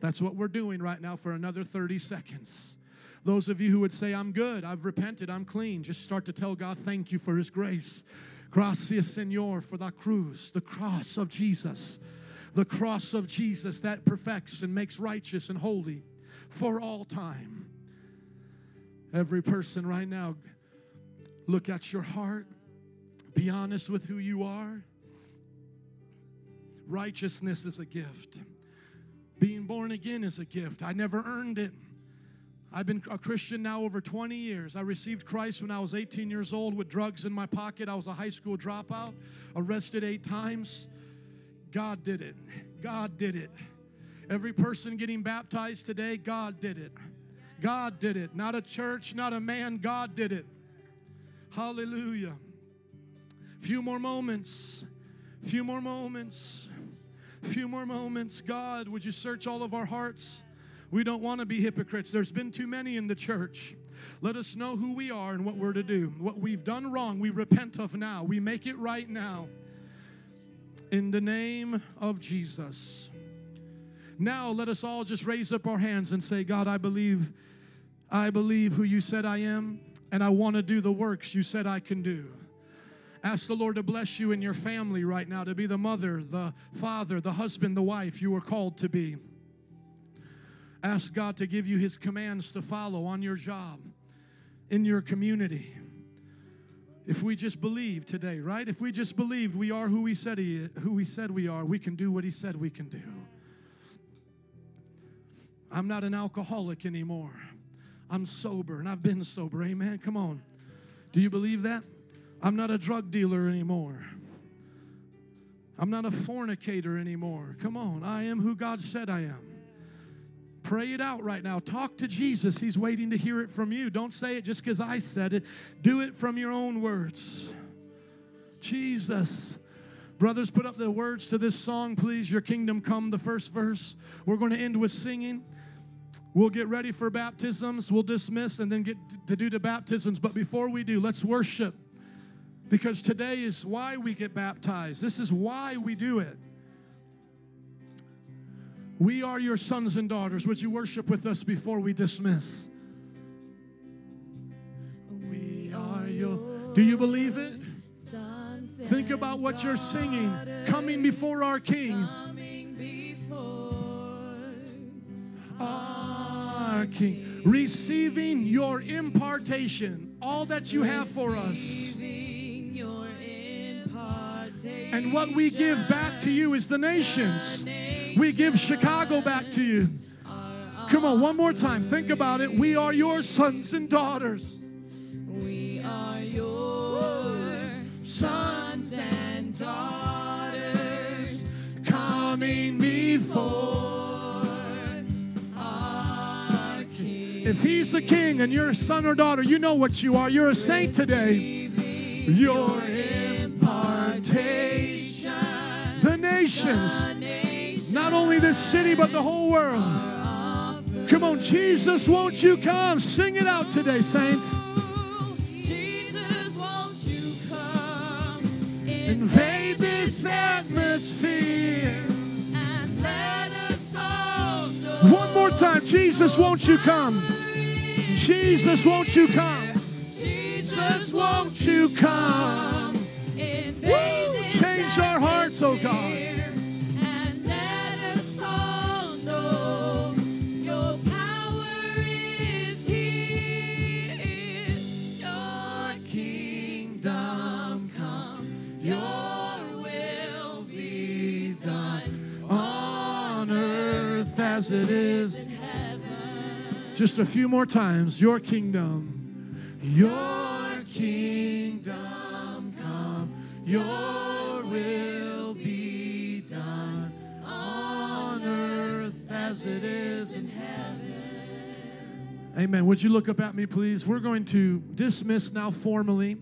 That's what we're doing right now for another 30 seconds. Those of you who would say, I'm good, I've repented, I'm clean, just start to tell God, thank you for His grace. Gracias, Señor, for the cruz, the cross of Jesus. The cross of Jesus that perfects and makes righteous and holy for all time. Every person right now, look at your heart. Be honest with who you are. Righteousness is a gift. Being born again is a gift. I never earned it. I've been a Christian now over 20 years. I received Christ when I was 18 years old with drugs in my pocket. I was a high school dropout, arrested eight times. God did it. God did it. Every person getting baptized today, God did it. God did it. Not a church, not a man, God did it. Hallelujah. Few more moments. Few more moments. Few more moments. God, would you search all of our hearts? We don't want to be hypocrites. There's been too many in the church. Let us know who we are and what we're to do. What we've done wrong, we repent of now. We make it right now. In the name of Jesus. Now, let us all just raise up our hands and say, God, I believe, I believe who you said I am, and I want to do the works you said I can do. Ask the Lord to bless you and your family right now, to be the mother, the father, the husband, the wife you were called to be. Ask God to give you His commands to follow on your job, in your community. If we just believe today, right? If we just believed we are who we said he, who we said we are, we can do what He said we can do. I'm not an alcoholic anymore. I'm sober and I've been sober. Amen. Come on. Do you believe that? I'm not a drug dealer anymore. I'm not a fornicator anymore. Come on. I am who God said I am. Pray it out right now. Talk to Jesus. He's waiting to hear it from you. Don't say it just because I said it. Do it from your own words. Jesus. Brothers, put up the words to this song, please. Your kingdom come, the first verse. We're going to end with singing. We'll get ready for baptisms. We'll dismiss and then get to do the baptisms. But before we do, let's worship. Because today is why we get baptized. This is why we do it. We are your sons and daughters. Would you worship with us before we dismiss? We are your. Do you believe it? Think about what you're singing. Coming before our King. Our King. Receiving your impartation. All that you have for us. And what we give back to you is the nations. We give Chicago back to you. Come on, one more time. Think about it. We are your sons and daughters. We are your sons and daughters coming before our King. If he's the king and you're a son or daughter, you know what you are. You're a saint today. Your impartation. The nations, not only this city, but the whole world. Come on, Jesus, won't you come? Sing it out today, saints. Jesus, won't you come Invade this atmosphere. and let us all know One more time, Jesus, won't you come? Jesus, won't you come? Jesus, won't you come? invade Woo! Change our hearts, oh God. As it is. in heaven. Just a few more times. Your kingdom. Your kingdom come. Your will be done. On earth as it is in heaven. Amen. Would you look up at me, please? We're going to dismiss now formally.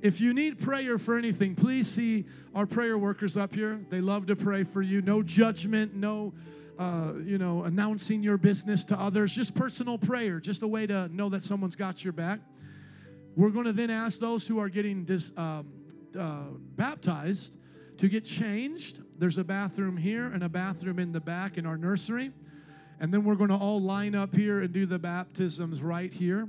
If you need prayer for anything, please see our prayer workers up here. They love to pray for you. No judgment, no, uh, you know, announcing your business to others. Just personal prayer, just a way to know that someone's got your back. We're going to then ask those who are getting dis, um, uh, baptized to get changed. There's a bathroom here and a bathroom in the back in our nursery. And then we're going to all line up here and do the baptisms right here.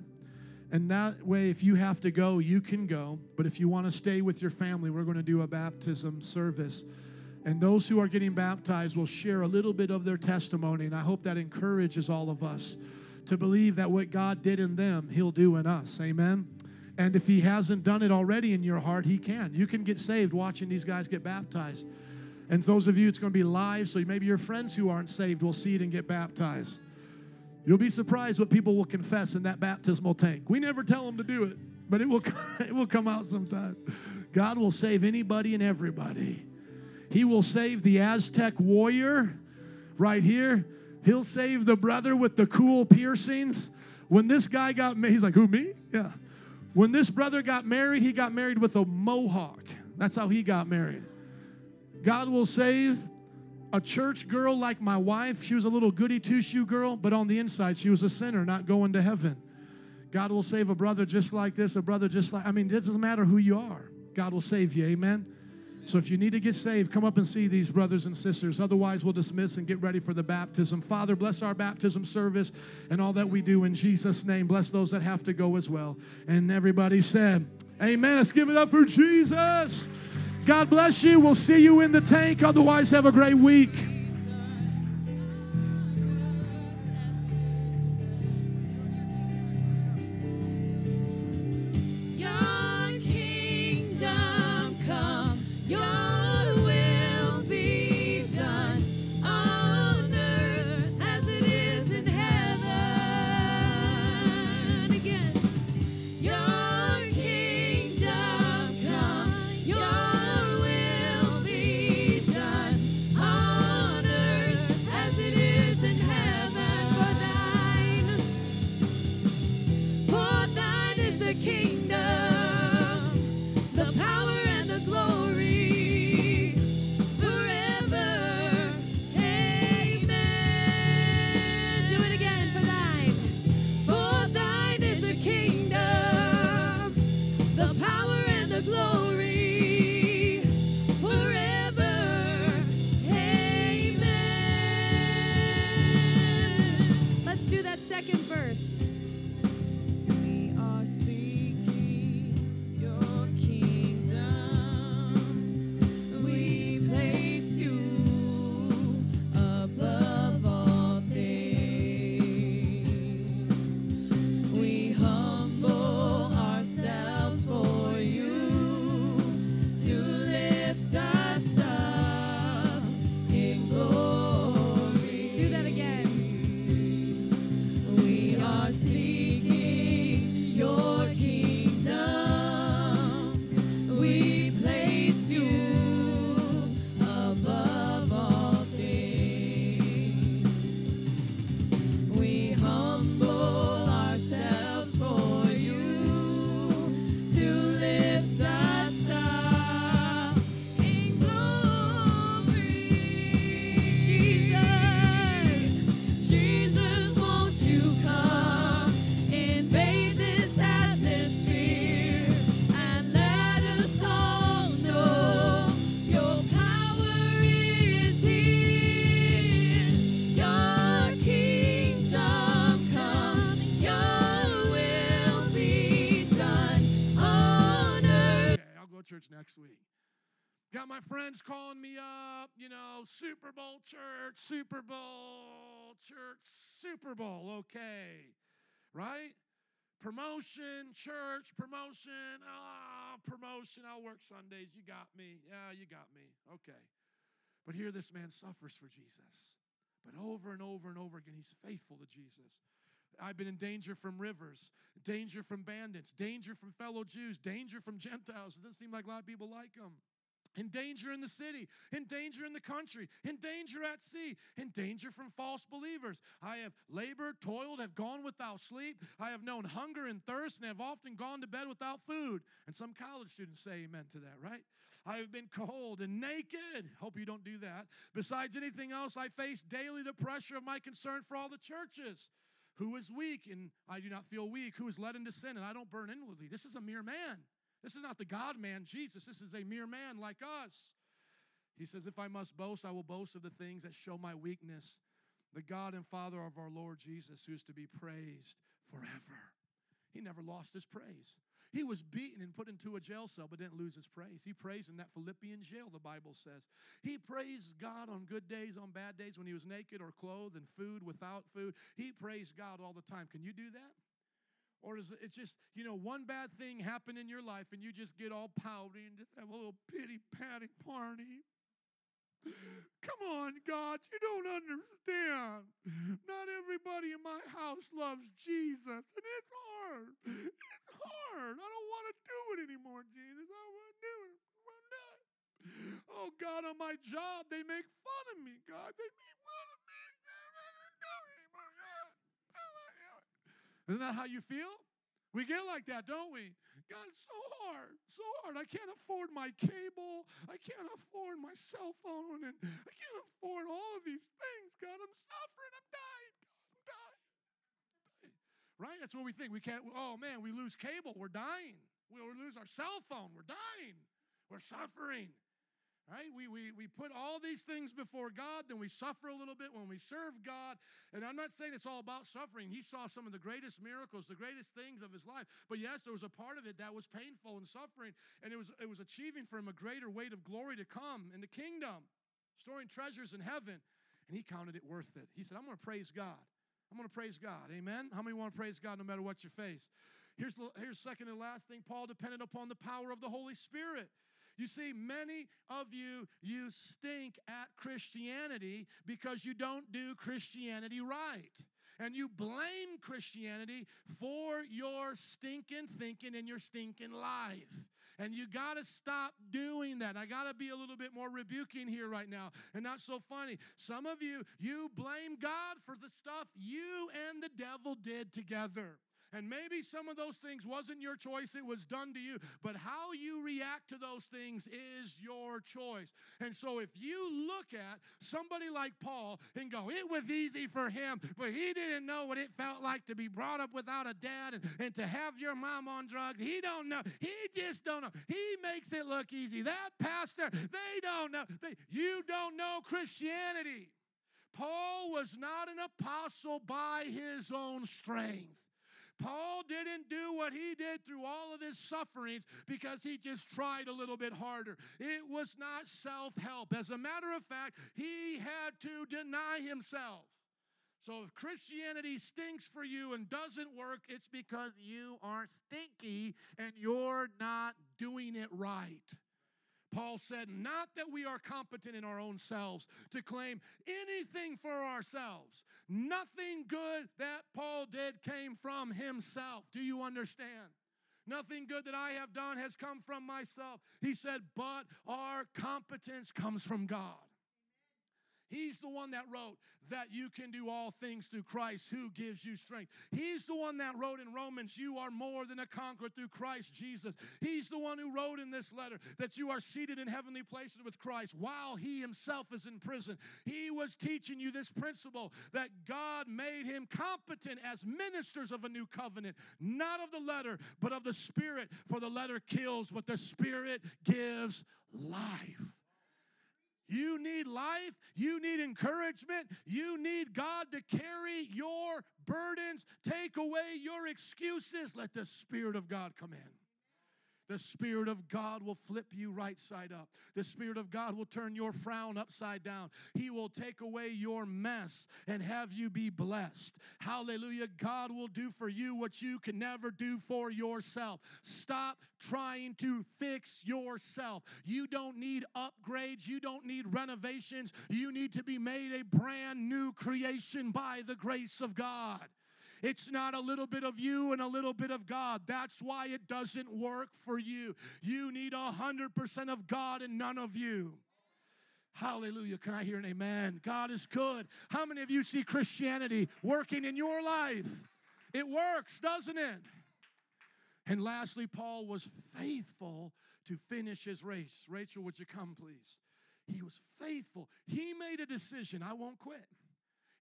And that way, if you have to go, you can go. But if you want to stay with your family, we're going to do a baptism service. And those who are getting baptized will share a little bit of their testimony. And I hope that encourages all of us to believe that what God did in them, He'll do in us. Amen. And if He hasn't done it already in your heart, He can. You can get saved watching these guys get baptized. And those of you, it's going to be live, so maybe your friends who aren't saved will see it and get baptized. You'll be surprised what people will confess in that baptismal tank. We never tell them to do it, but it will, it will come out sometime. God will save anybody and everybody. He will save the Aztec warrior right here. He'll save the brother with the cool piercings. When this guy got married, he's like, Who, me? Yeah. When this brother got married, he got married with a mohawk. That's how he got married. God will save a church girl like my wife. She was a little goody two shoe girl, but on the inside, she was a sinner, not going to heaven. God will save a brother just like this, a brother just like, I mean, it doesn't matter who you are. God will save you. Amen. So if you need to get saved, come up and see these brothers and sisters. Otherwise, we'll dismiss and get ready for the baptism. Father, bless our baptism service and all that we do in Jesus' name. Bless those that have to go as well. And everybody said, Amen. Let's give it up for Jesus. God bless you. We'll see you in the tank. Otherwise, have a great week. Super Bowl church, Super Bowl church, Super Bowl, okay. Right? Promotion, church, promotion, ah, promotion. I'll work Sundays. You got me. Yeah, you got me. Okay. But here this man suffers for Jesus. But over and over and over again, he's faithful to Jesus. I've been in danger from rivers, danger from bandits, danger from fellow Jews, danger from Gentiles. It doesn't seem like a lot of people like him. In danger in the city, in danger in the country, in danger at sea, in danger from false believers. I have labored, toiled, have gone without sleep. I have known hunger and thirst, and have often gone to bed without food. And some college students say amen to that, right? I have been cold and naked. Hope you don't do that. Besides anything else, I face daily the pressure of my concern for all the churches. Who is weak and I do not feel weak? Who is led into sin and I don't burn inwardly? This is a mere man. This is not the God man, Jesus. This is a mere man like us. He says, If I must boast, I will boast of the things that show my weakness. The God and Father of our Lord Jesus, who is to be praised forever. He never lost his praise. He was beaten and put into a jail cell, but didn't lose his praise. He praised in that Philippian jail, the Bible says. He praised God on good days, on bad days, when he was naked or clothed and food, without food. He praised God all the time. Can you do that? Or is it just, you know, one bad thing happen in your life and you just get all pouty and just have a little pity patty party? Come on, God, you don't understand. Not everybody in my house loves Jesus, and it's hard. It's hard. I don't want to do it anymore, Jesus. I to do it. I wanna do it. Oh, God, on my job, they make fun of me, God. They make fun of me. I don't want to do it anymore, God. I don't wanna do it. Isn't that how you feel? We get like that, don't we? God, it's so hard, so hard. I can't afford my cable. I can't afford my cell phone, and I can't afford all of these things. God, I'm suffering. I'm dying. God, I'm dying. dying. Right? That's what we think. We can't. Oh man, we lose cable. We're dying. We lose our cell phone. We're dying. We're suffering. Right? We, we, we put all these things before God, then we suffer a little bit when we serve God. And I'm not saying it's all about suffering. He saw some of the greatest miracles, the greatest things of his life. But yes, there was a part of it that was painful and suffering, and it was, it was achieving for him a greater weight of glory to come in the kingdom, storing treasures in heaven. And he counted it worth it. He said, I'm going to praise God. I'm going to praise God. Amen. How many want to praise God no matter what you face? Here's, here's second and last thing Paul depended upon the power of the Holy Spirit. You see, many of you, you stink at Christianity because you don't do Christianity right. And you blame Christianity for your stinking thinking and your stinking life. And you got to stop doing that. I got to be a little bit more rebuking here right now and not so funny. Some of you, you blame God for the stuff you and the devil did together. And maybe some of those things wasn't your choice, it was done to you. But how you react to those things is your choice. And so if you look at somebody like Paul and go, it was easy for him, but he didn't know what it felt like to be brought up without a dad and, and to have your mom on drugs. He don't know. He just don't know. He makes it look easy. That pastor, they don't know. They, you don't know Christianity. Paul was not an apostle by his own strength. Paul didn't do what he did through all of his sufferings because he just tried a little bit harder. It was not self help. As a matter of fact, he had to deny himself. So if Christianity stinks for you and doesn't work, it's because you are stinky and you're not doing it right. Paul said, Not that we are competent in our own selves to claim anything for ourselves. Nothing good that Paul did came from himself. Do you understand? Nothing good that I have done has come from myself. He said, But our competence comes from God. He's the one that wrote that you can do all things through Christ who gives you strength. He's the one that wrote in Romans, you are more than a conqueror through Christ Jesus. He's the one who wrote in this letter that you are seated in heavenly places with Christ while he himself is in prison. He was teaching you this principle that God made him competent as ministers of a new covenant, not of the letter, but of the Spirit, for the letter kills, but the Spirit gives life. You need life. You need encouragement. You need God to carry your burdens, take away your excuses. Let the Spirit of God come in. The Spirit of God will flip you right side up. The Spirit of God will turn your frown upside down. He will take away your mess and have you be blessed. Hallelujah. God will do for you what you can never do for yourself. Stop trying to fix yourself. You don't need upgrades, you don't need renovations. You need to be made a brand new creation by the grace of God. It's not a little bit of you and a little bit of God. That's why it doesn't work for you. You need a 100% of God and none of you. Hallelujah. Can I hear an amen? God is good. How many of you see Christianity working in your life? It works, doesn't it? And lastly, Paul was faithful to finish his race. Rachel, would you come, please? He was faithful. He made a decision I won't quit.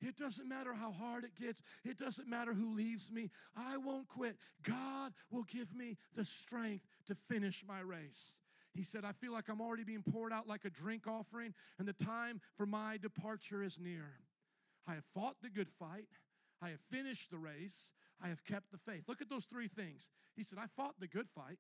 It doesn't matter how hard it gets, it doesn't matter who leaves me. I won't quit. God will give me the strength to finish my race. He said, I feel like I'm already being poured out like a drink offering, and the time for my departure is near. I have fought the good fight. I have finished the race. I have kept the faith. Look at those three things. He said, I fought the good fight.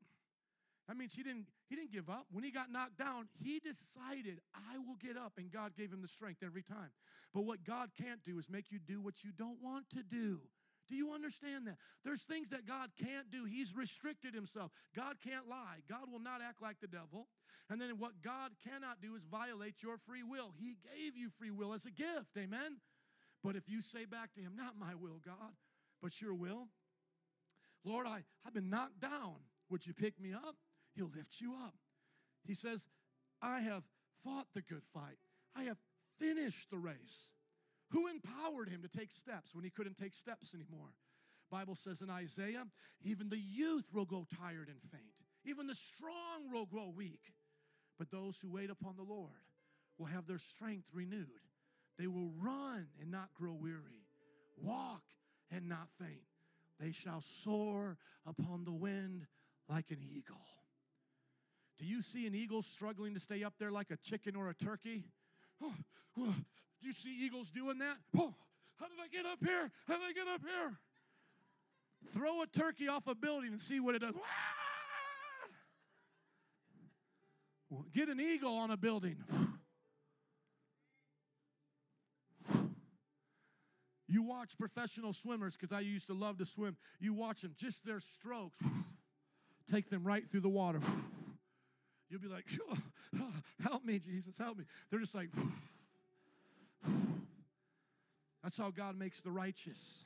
That means he didn't, he didn't give up. When he got knocked down, he decided, I will get up, and God gave him the strength every time. But what God can't do is make you do what you don't want to do. Do you understand that? There's things that God can't do. He's restricted himself. God can't lie. God will not act like the devil. And then what God cannot do is violate your free will. He gave you free will as a gift. Amen? But if you say back to him, Not my will, God, but your will, Lord, I, I've been knocked down. Would you pick me up? He'll lift you up. He says, I have fought the good fight. I have finished the race. Who empowered him to take steps when he couldn't take steps anymore? Bible says in Isaiah, even the youth will go tired and faint. Even the strong will grow weak. But those who wait upon the Lord will have their strength renewed. They will run and not grow weary, walk and not faint. They shall soar upon the wind like an eagle. Do you see an eagle struggling to stay up there like a chicken or a turkey? Oh, oh, do you see eagles doing that? Oh, how did I get up here? How did I get up here? Throw a turkey off a building and see what it does. Get an eagle on a building. You watch professional swimmers, because I used to love to swim. You watch them, just their strokes take them right through the water. You'll be like, oh, help me, Jesus, help me. They're just like, that's how God makes the righteous.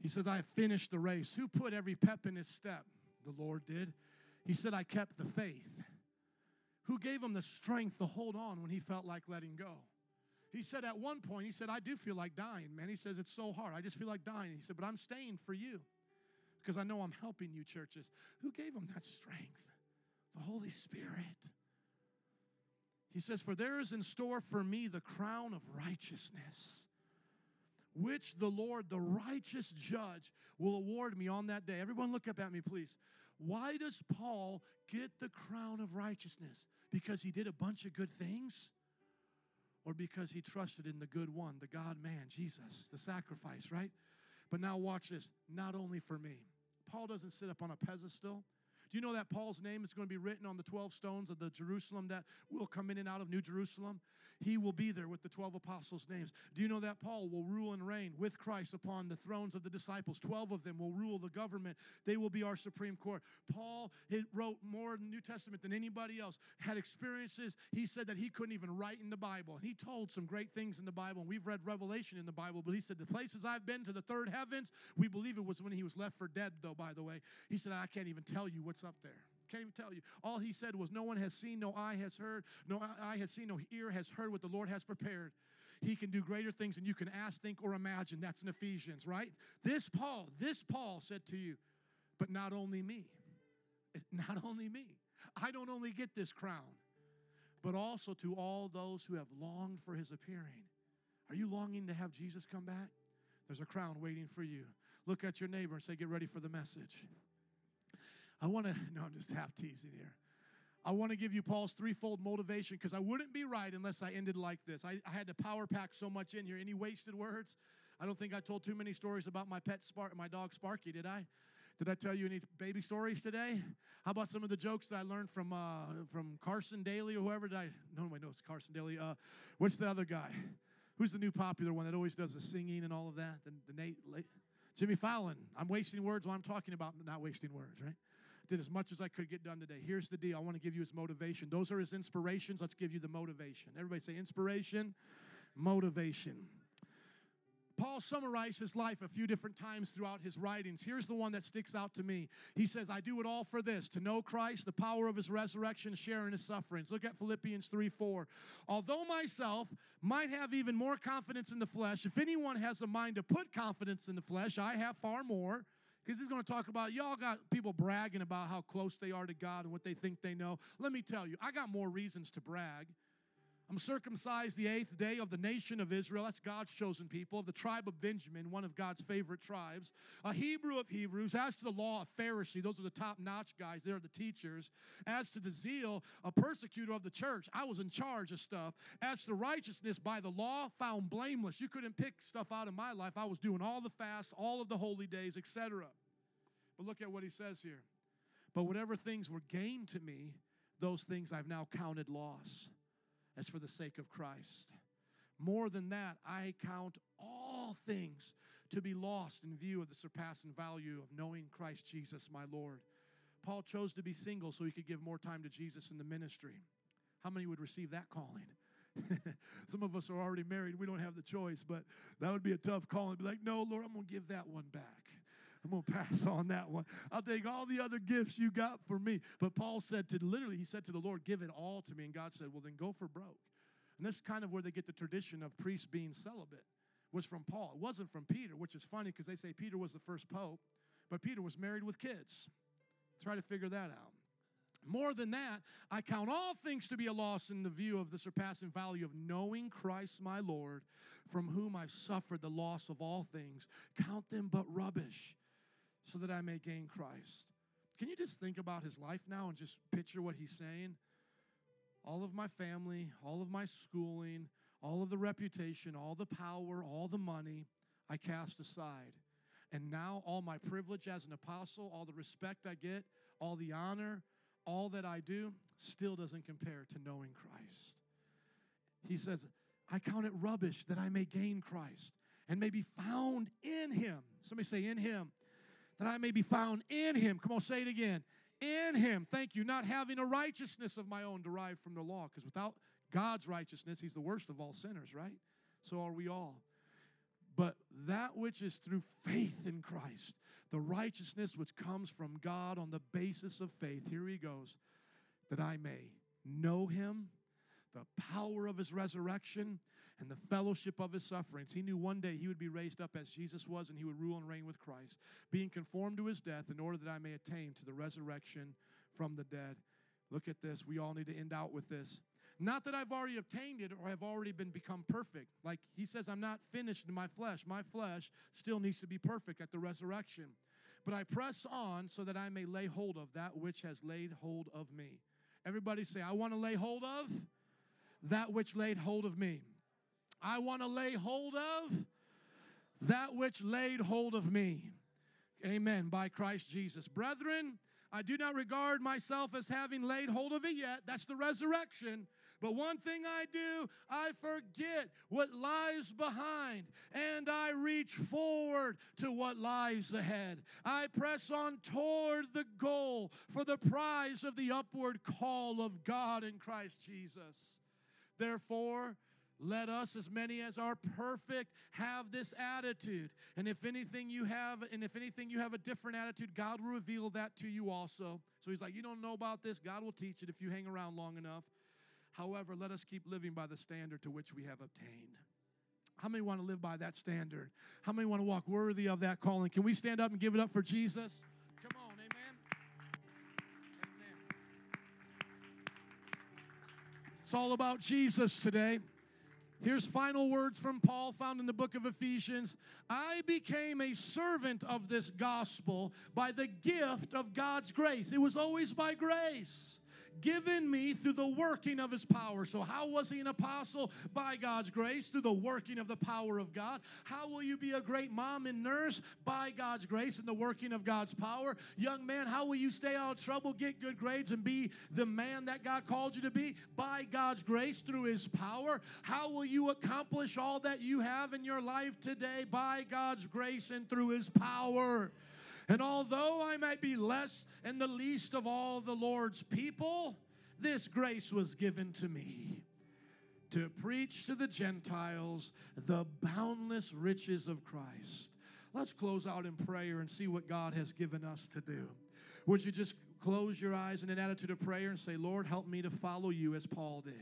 He says, I have finished the race. Who put every pep in his step? The Lord did. He said, I kept the faith. Who gave him the strength to hold on when he felt like letting go? He said at one point, he said, I do feel like dying, man. He says, it's so hard. I just feel like dying. He said, but I'm staying for you because I know I'm helping you, churches. Who gave him that strength? The Holy Spirit. He says, For there is in store for me the crown of righteousness, which the Lord, the righteous judge, will award me on that day. Everyone, look up at me, please. Why does Paul get the crown of righteousness? Because he did a bunch of good things? Or because he trusted in the good one, the God man, Jesus, the sacrifice, right? But now watch this not only for me. Paul doesn't sit up on a pedestal. Do you know that Paul's name is going to be written on the 12 stones of the Jerusalem that will come in and out of New Jerusalem? He will be there with the 12 apostles' names. Do you know that Paul will rule and reign with Christ upon the thrones of the disciples? 12 of them will rule the government. They will be our Supreme Court. Paul wrote more in the New Testament than anybody else, had experiences. He said that he couldn't even write in the Bible. And he told some great things in the Bible, and we've read Revelation in the Bible, but he said, The places I've been to the third heavens, we believe it was when he was left for dead, though, by the way. He said, I can't even tell you what's up there. Can't even tell you. All he said was, No one has seen, no eye has heard, no eye has seen, no ear has heard what the Lord has prepared. He can do greater things than you can ask, think, or imagine. That's in Ephesians, right? This Paul, this Paul said to you, but not only me. Not only me. I don't only get this crown, but also to all those who have longed for his appearing. Are you longing to have Jesus come back? There's a crown waiting for you. Look at your neighbor and say, Get ready for the message. I want to, no, I'm just half teasing here. I want to give you Paul's threefold motivation because I wouldn't be right unless I ended like this. I, I, had to power pack so much in here. Any wasted words? I don't think I told too many stories about my pet Spark, my dog Sparky, did I? Did I tell you any baby stories today? How about some of the jokes that I learned from uh, from Carson Daly or whoever? Did I? No one knows Carson Daly. Uh, what's the other guy? Who's the new popular one that always does the singing and all of that? The, the Nate, Jimmy Fallon. I'm wasting words while I'm talking about not wasting words, right? Did as much as I could get done today. Here's the deal I want to give you his motivation. Those are his inspirations. Let's give you the motivation. Everybody say inspiration, motivation. Paul summarized his life a few different times throughout his writings. Here's the one that sticks out to me. He says, I do it all for this to know Christ, the power of his resurrection, share in his sufferings. Look at Philippians 3 4. Although myself might have even more confidence in the flesh, if anyone has a mind to put confidence in the flesh, I have far more because he's going to talk about y'all got people bragging about how close they are to God and what they think they know. Let me tell you, I got more reasons to brag. I'm circumcised the eighth day of the nation of Israel. That's God's chosen people, of the tribe of Benjamin, one of God's favorite tribes. A Hebrew of Hebrews. As to the law, a Pharisee. Those are the top notch guys. They're the teachers. As to the zeal, a persecutor of the church. I was in charge of stuff. As to righteousness by the law, found blameless. You couldn't pick stuff out of my life. I was doing all the fast, all of the holy days, etc. But look at what he says here. But whatever things were gained to me, those things I've now counted loss as for the sake of Christ. More than that, I count all things to be lost in view of the surpassing value of knowing Christ Jesus, my Lord. Paul chose to be single so he could give more time to Jesus in the ministry. How many would receive that calling? Some of us are already married. We don't have the choice, but that would be a tough calling. Be like, no, Lord, I'm going to give that one back. I'm going to pass on that one. I'll take all the other gifts you got for me. But Paul said to literally, he said to the Lord, Give it all to me. And God said, Well, then go for broke. And this is kind of where they get the tradition of priests being celibate, was from Paul. It wasn't from Peter, which is funny because they say Peter was the first pope, but Peter was married with kids. Try to figure that out. More than that, I count all things to be a loss in the view of the surpassing value of knowing Christ my Lord, from whom I've suffered the loss of all things. Count them but rubbish so that I may gain Christ. Can you just think about his life now and just picture what he's saying? All of my family, all of my schooling, all of the reputation, all the power, all the money, I cast aside. And now all my privilege as an apostle, all the respect I get, all the honor, all that I do still doesn't compare to knowing Christ. He says, I count it rubbish that I may gain Christ and may be found in him. Somebody say, in him. That I may be found in him. Come on, say it again. In him. Thank you. Not having a righteousness of my own derived from the law, because without God's righteousness, he's the worst of all sinners, right? So are we all. But that which is through faith in Christ, the righteousness which comes from God on the basis of faith, here he goes, that I may know him the power of his resurrection and the fellowship of his sufferings. He knew one day he would be raised up as Jesus was and he would rule and reign with Christ, being conformed to his death in order that I may attain to the resurrection from the dead. Look at this. We all need to end out with this. Not that I've already obtained it or have already been become perfect. Like he says, I'm not finished in my flesh. My flesh still needs to be perfect at the resurrection. But I press on so that I may lay hold of that which has laid hold of me. Everybody say, I want to lay hold of that which laid hold of me. I want to lay hold of that which laid hold of me. Amen. By Christ Jesus. Brethren, I do not regard myself as having laid hold of it yet. That's the resurrection. But one thing I do, I forget what lies behind and I reach forward to what lies ahead. I press on toward the goal for the prize of the upward call of God in Christ Jesus. Therefore, let us, as many as are perfect, have this attitude. And if anything you have, and if anything you have a different attitude, God will reveal that to you also. So he's like, You don't know about this, God will teach it if you hang around long enough. However, let us keep living by the standard to which we have obtained. How many want to live by that standard? How many want to walk worthy of that calling? Can we stand up and give it up for Jesus? Come on, amen. It's all about Jesus today. Here's final words from Paul found in the book of Ephesians. I became a servant of this gospel by the gift of God's grace. It was always by grace given me through the working of his power. So, how was he an apostle? By God's grace, through the working of the power of God. How will you be a great mom and nurse? By God's grace and the working of God's power. Young man, how will you stay out of trouble, get good grades, and be the man that God called you to be? By God's grace, through his power. How will you accomplish all that you have in your life today? By God's grace and through his power. And although I might be less and the least of all the Lord's people, this grace was given to me to preach to the Gentiles the boundless riches of Christ. Let's close out in prayer and see what God has given us to do. Would you just close your eyes in an attitude of prayer and say, Lord, help me to follow you as Paul did?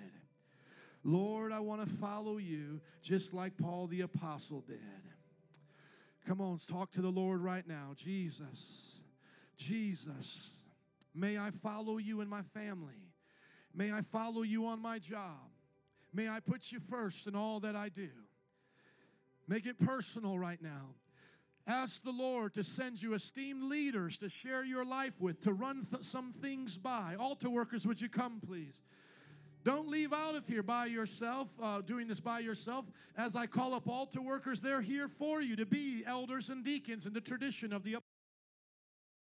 Lord, I want to follow you just like Paul the Apostle did. Come on, talk to the Lord right now. Jesus, Jesus, may I follow you in my family. May I follow you on my job. May I put you first in all that I do. Make it personal right now. Ask the Lord to send you esteemed leaders to share your life with, to run th- some things by. Altar workers, would you come, please? Don't leave out of here by yourself, uh, doing this by yourself. As I call up altar workers, they're here for you to be elders and deacons in the tradition of the